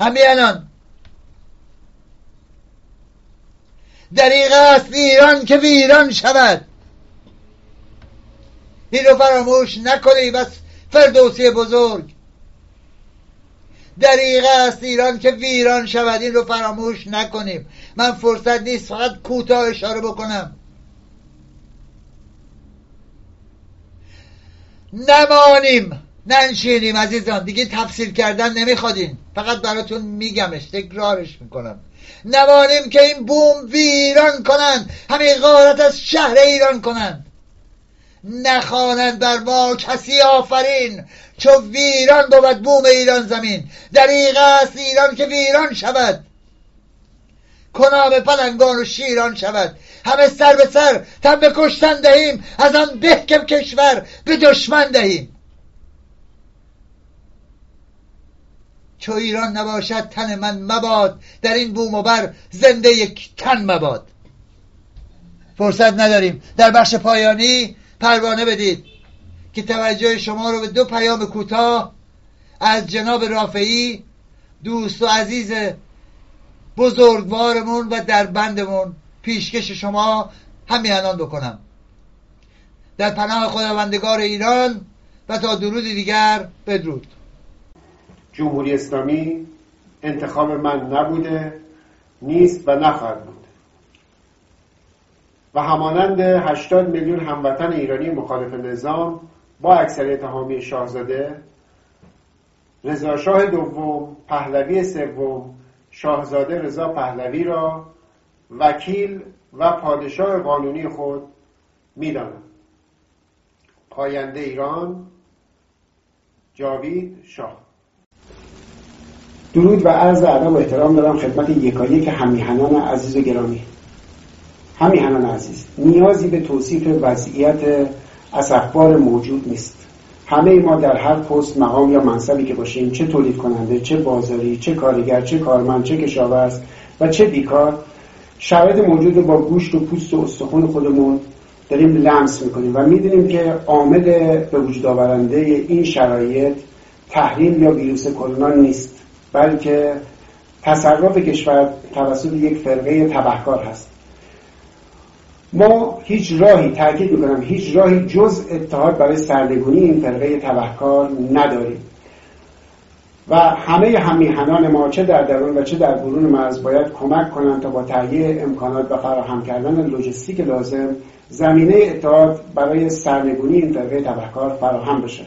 همین الان دریغ است ایران که ویران شود. این رو فراموش نکنی بس فردوسی بزرگ. دریغ است ایران که ویران شود. این رو فراموش نکنیم. من فرصت نیست فقط کوتاه اشاره بکنم. نمانیم. ننشینیم عزیزان. دیگه تفسیر کردن نمیخوادین. فقط براتون میگمش. تکرارش می‌کنم. نوانیم که این بوم ویران کنند. همین غارت از شهر ایران کنند. نخوانند بر ما کسی آفرین چو ویران بود بوم ایران زمین. دریغ است ایران که ویران شود. کنام پلنگان و شیران شود. همه سر به سر تن به کشتن دهیم از آن به کشور به دشمن دهیم. چو ایران نباشد تن من مباد در این بوم و بر زنده یک تن مباد. فرصت نداریم. در بخش پایانی پروانه بدید که توجه شما رو به دو پیام کوتاه از جناب رافعی دوست و عزیز بزرگوارمون و در بندمون پیشکش شما همیهنان بکنم. در پناه خداوندگار ایران و تا درود دیگر بدرود.
جمهوری اسلامی انتخاب من نبوده نیست و نخواهد بود. همانند 80 میلیون هموطن ایرانی مخالف نظام با اکثریت حامی شاهزاده رضا دوم پهلوی سوم شاهزاده رضا پهلوی را وکیل و پادشاه قانونی خود می‌دانم. پاینده ایران جاوید شاه. درود و عرض ادب و احترام دارم خدمت یکایی که همیهنان عزیز و گرامی. همیهنان عزیز نیازی به توصیف وضعیت اصفبار موجود نیست. همه ما در هر پست مقام یا منصبی که باشیم چه تولید کننده چه بازاری چه کارگر چه کارمند چه کشاورز و چه بیکار شرایط موجود رو با گوشت و پوست و استخون خودمون داریم لمس می‌کنیم و می‌دونیم که عامل به وجود آورنده این شرایط تحریم یا ویروس کرونا نیست بلکه تصرف کشور توسط یک فرقه تبهکار هست. ما هیچ راهی تاکید می‌کنم هیچ راهی جز اتحاد برای سرنگونی این فرقه تبهکار نداریم. و همه همیهنان ما چه در درون و چه در برون مرز باید کمک کنند تا با تهیه امکانات و فراهم کردن لوجستیک لازم زمینه اتحاد برای سرنگونی این فرقه تبهکار فراهم بشه.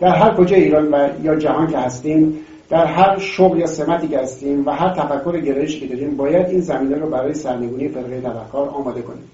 در هر کجا ایران و یا جهان که هستیم در هر شغل یا سمتی که هستیم و هر تفکر گرایشی که داریم باید این زمینه رو برای سرنگونی فرقه تفکر آماده کنیم.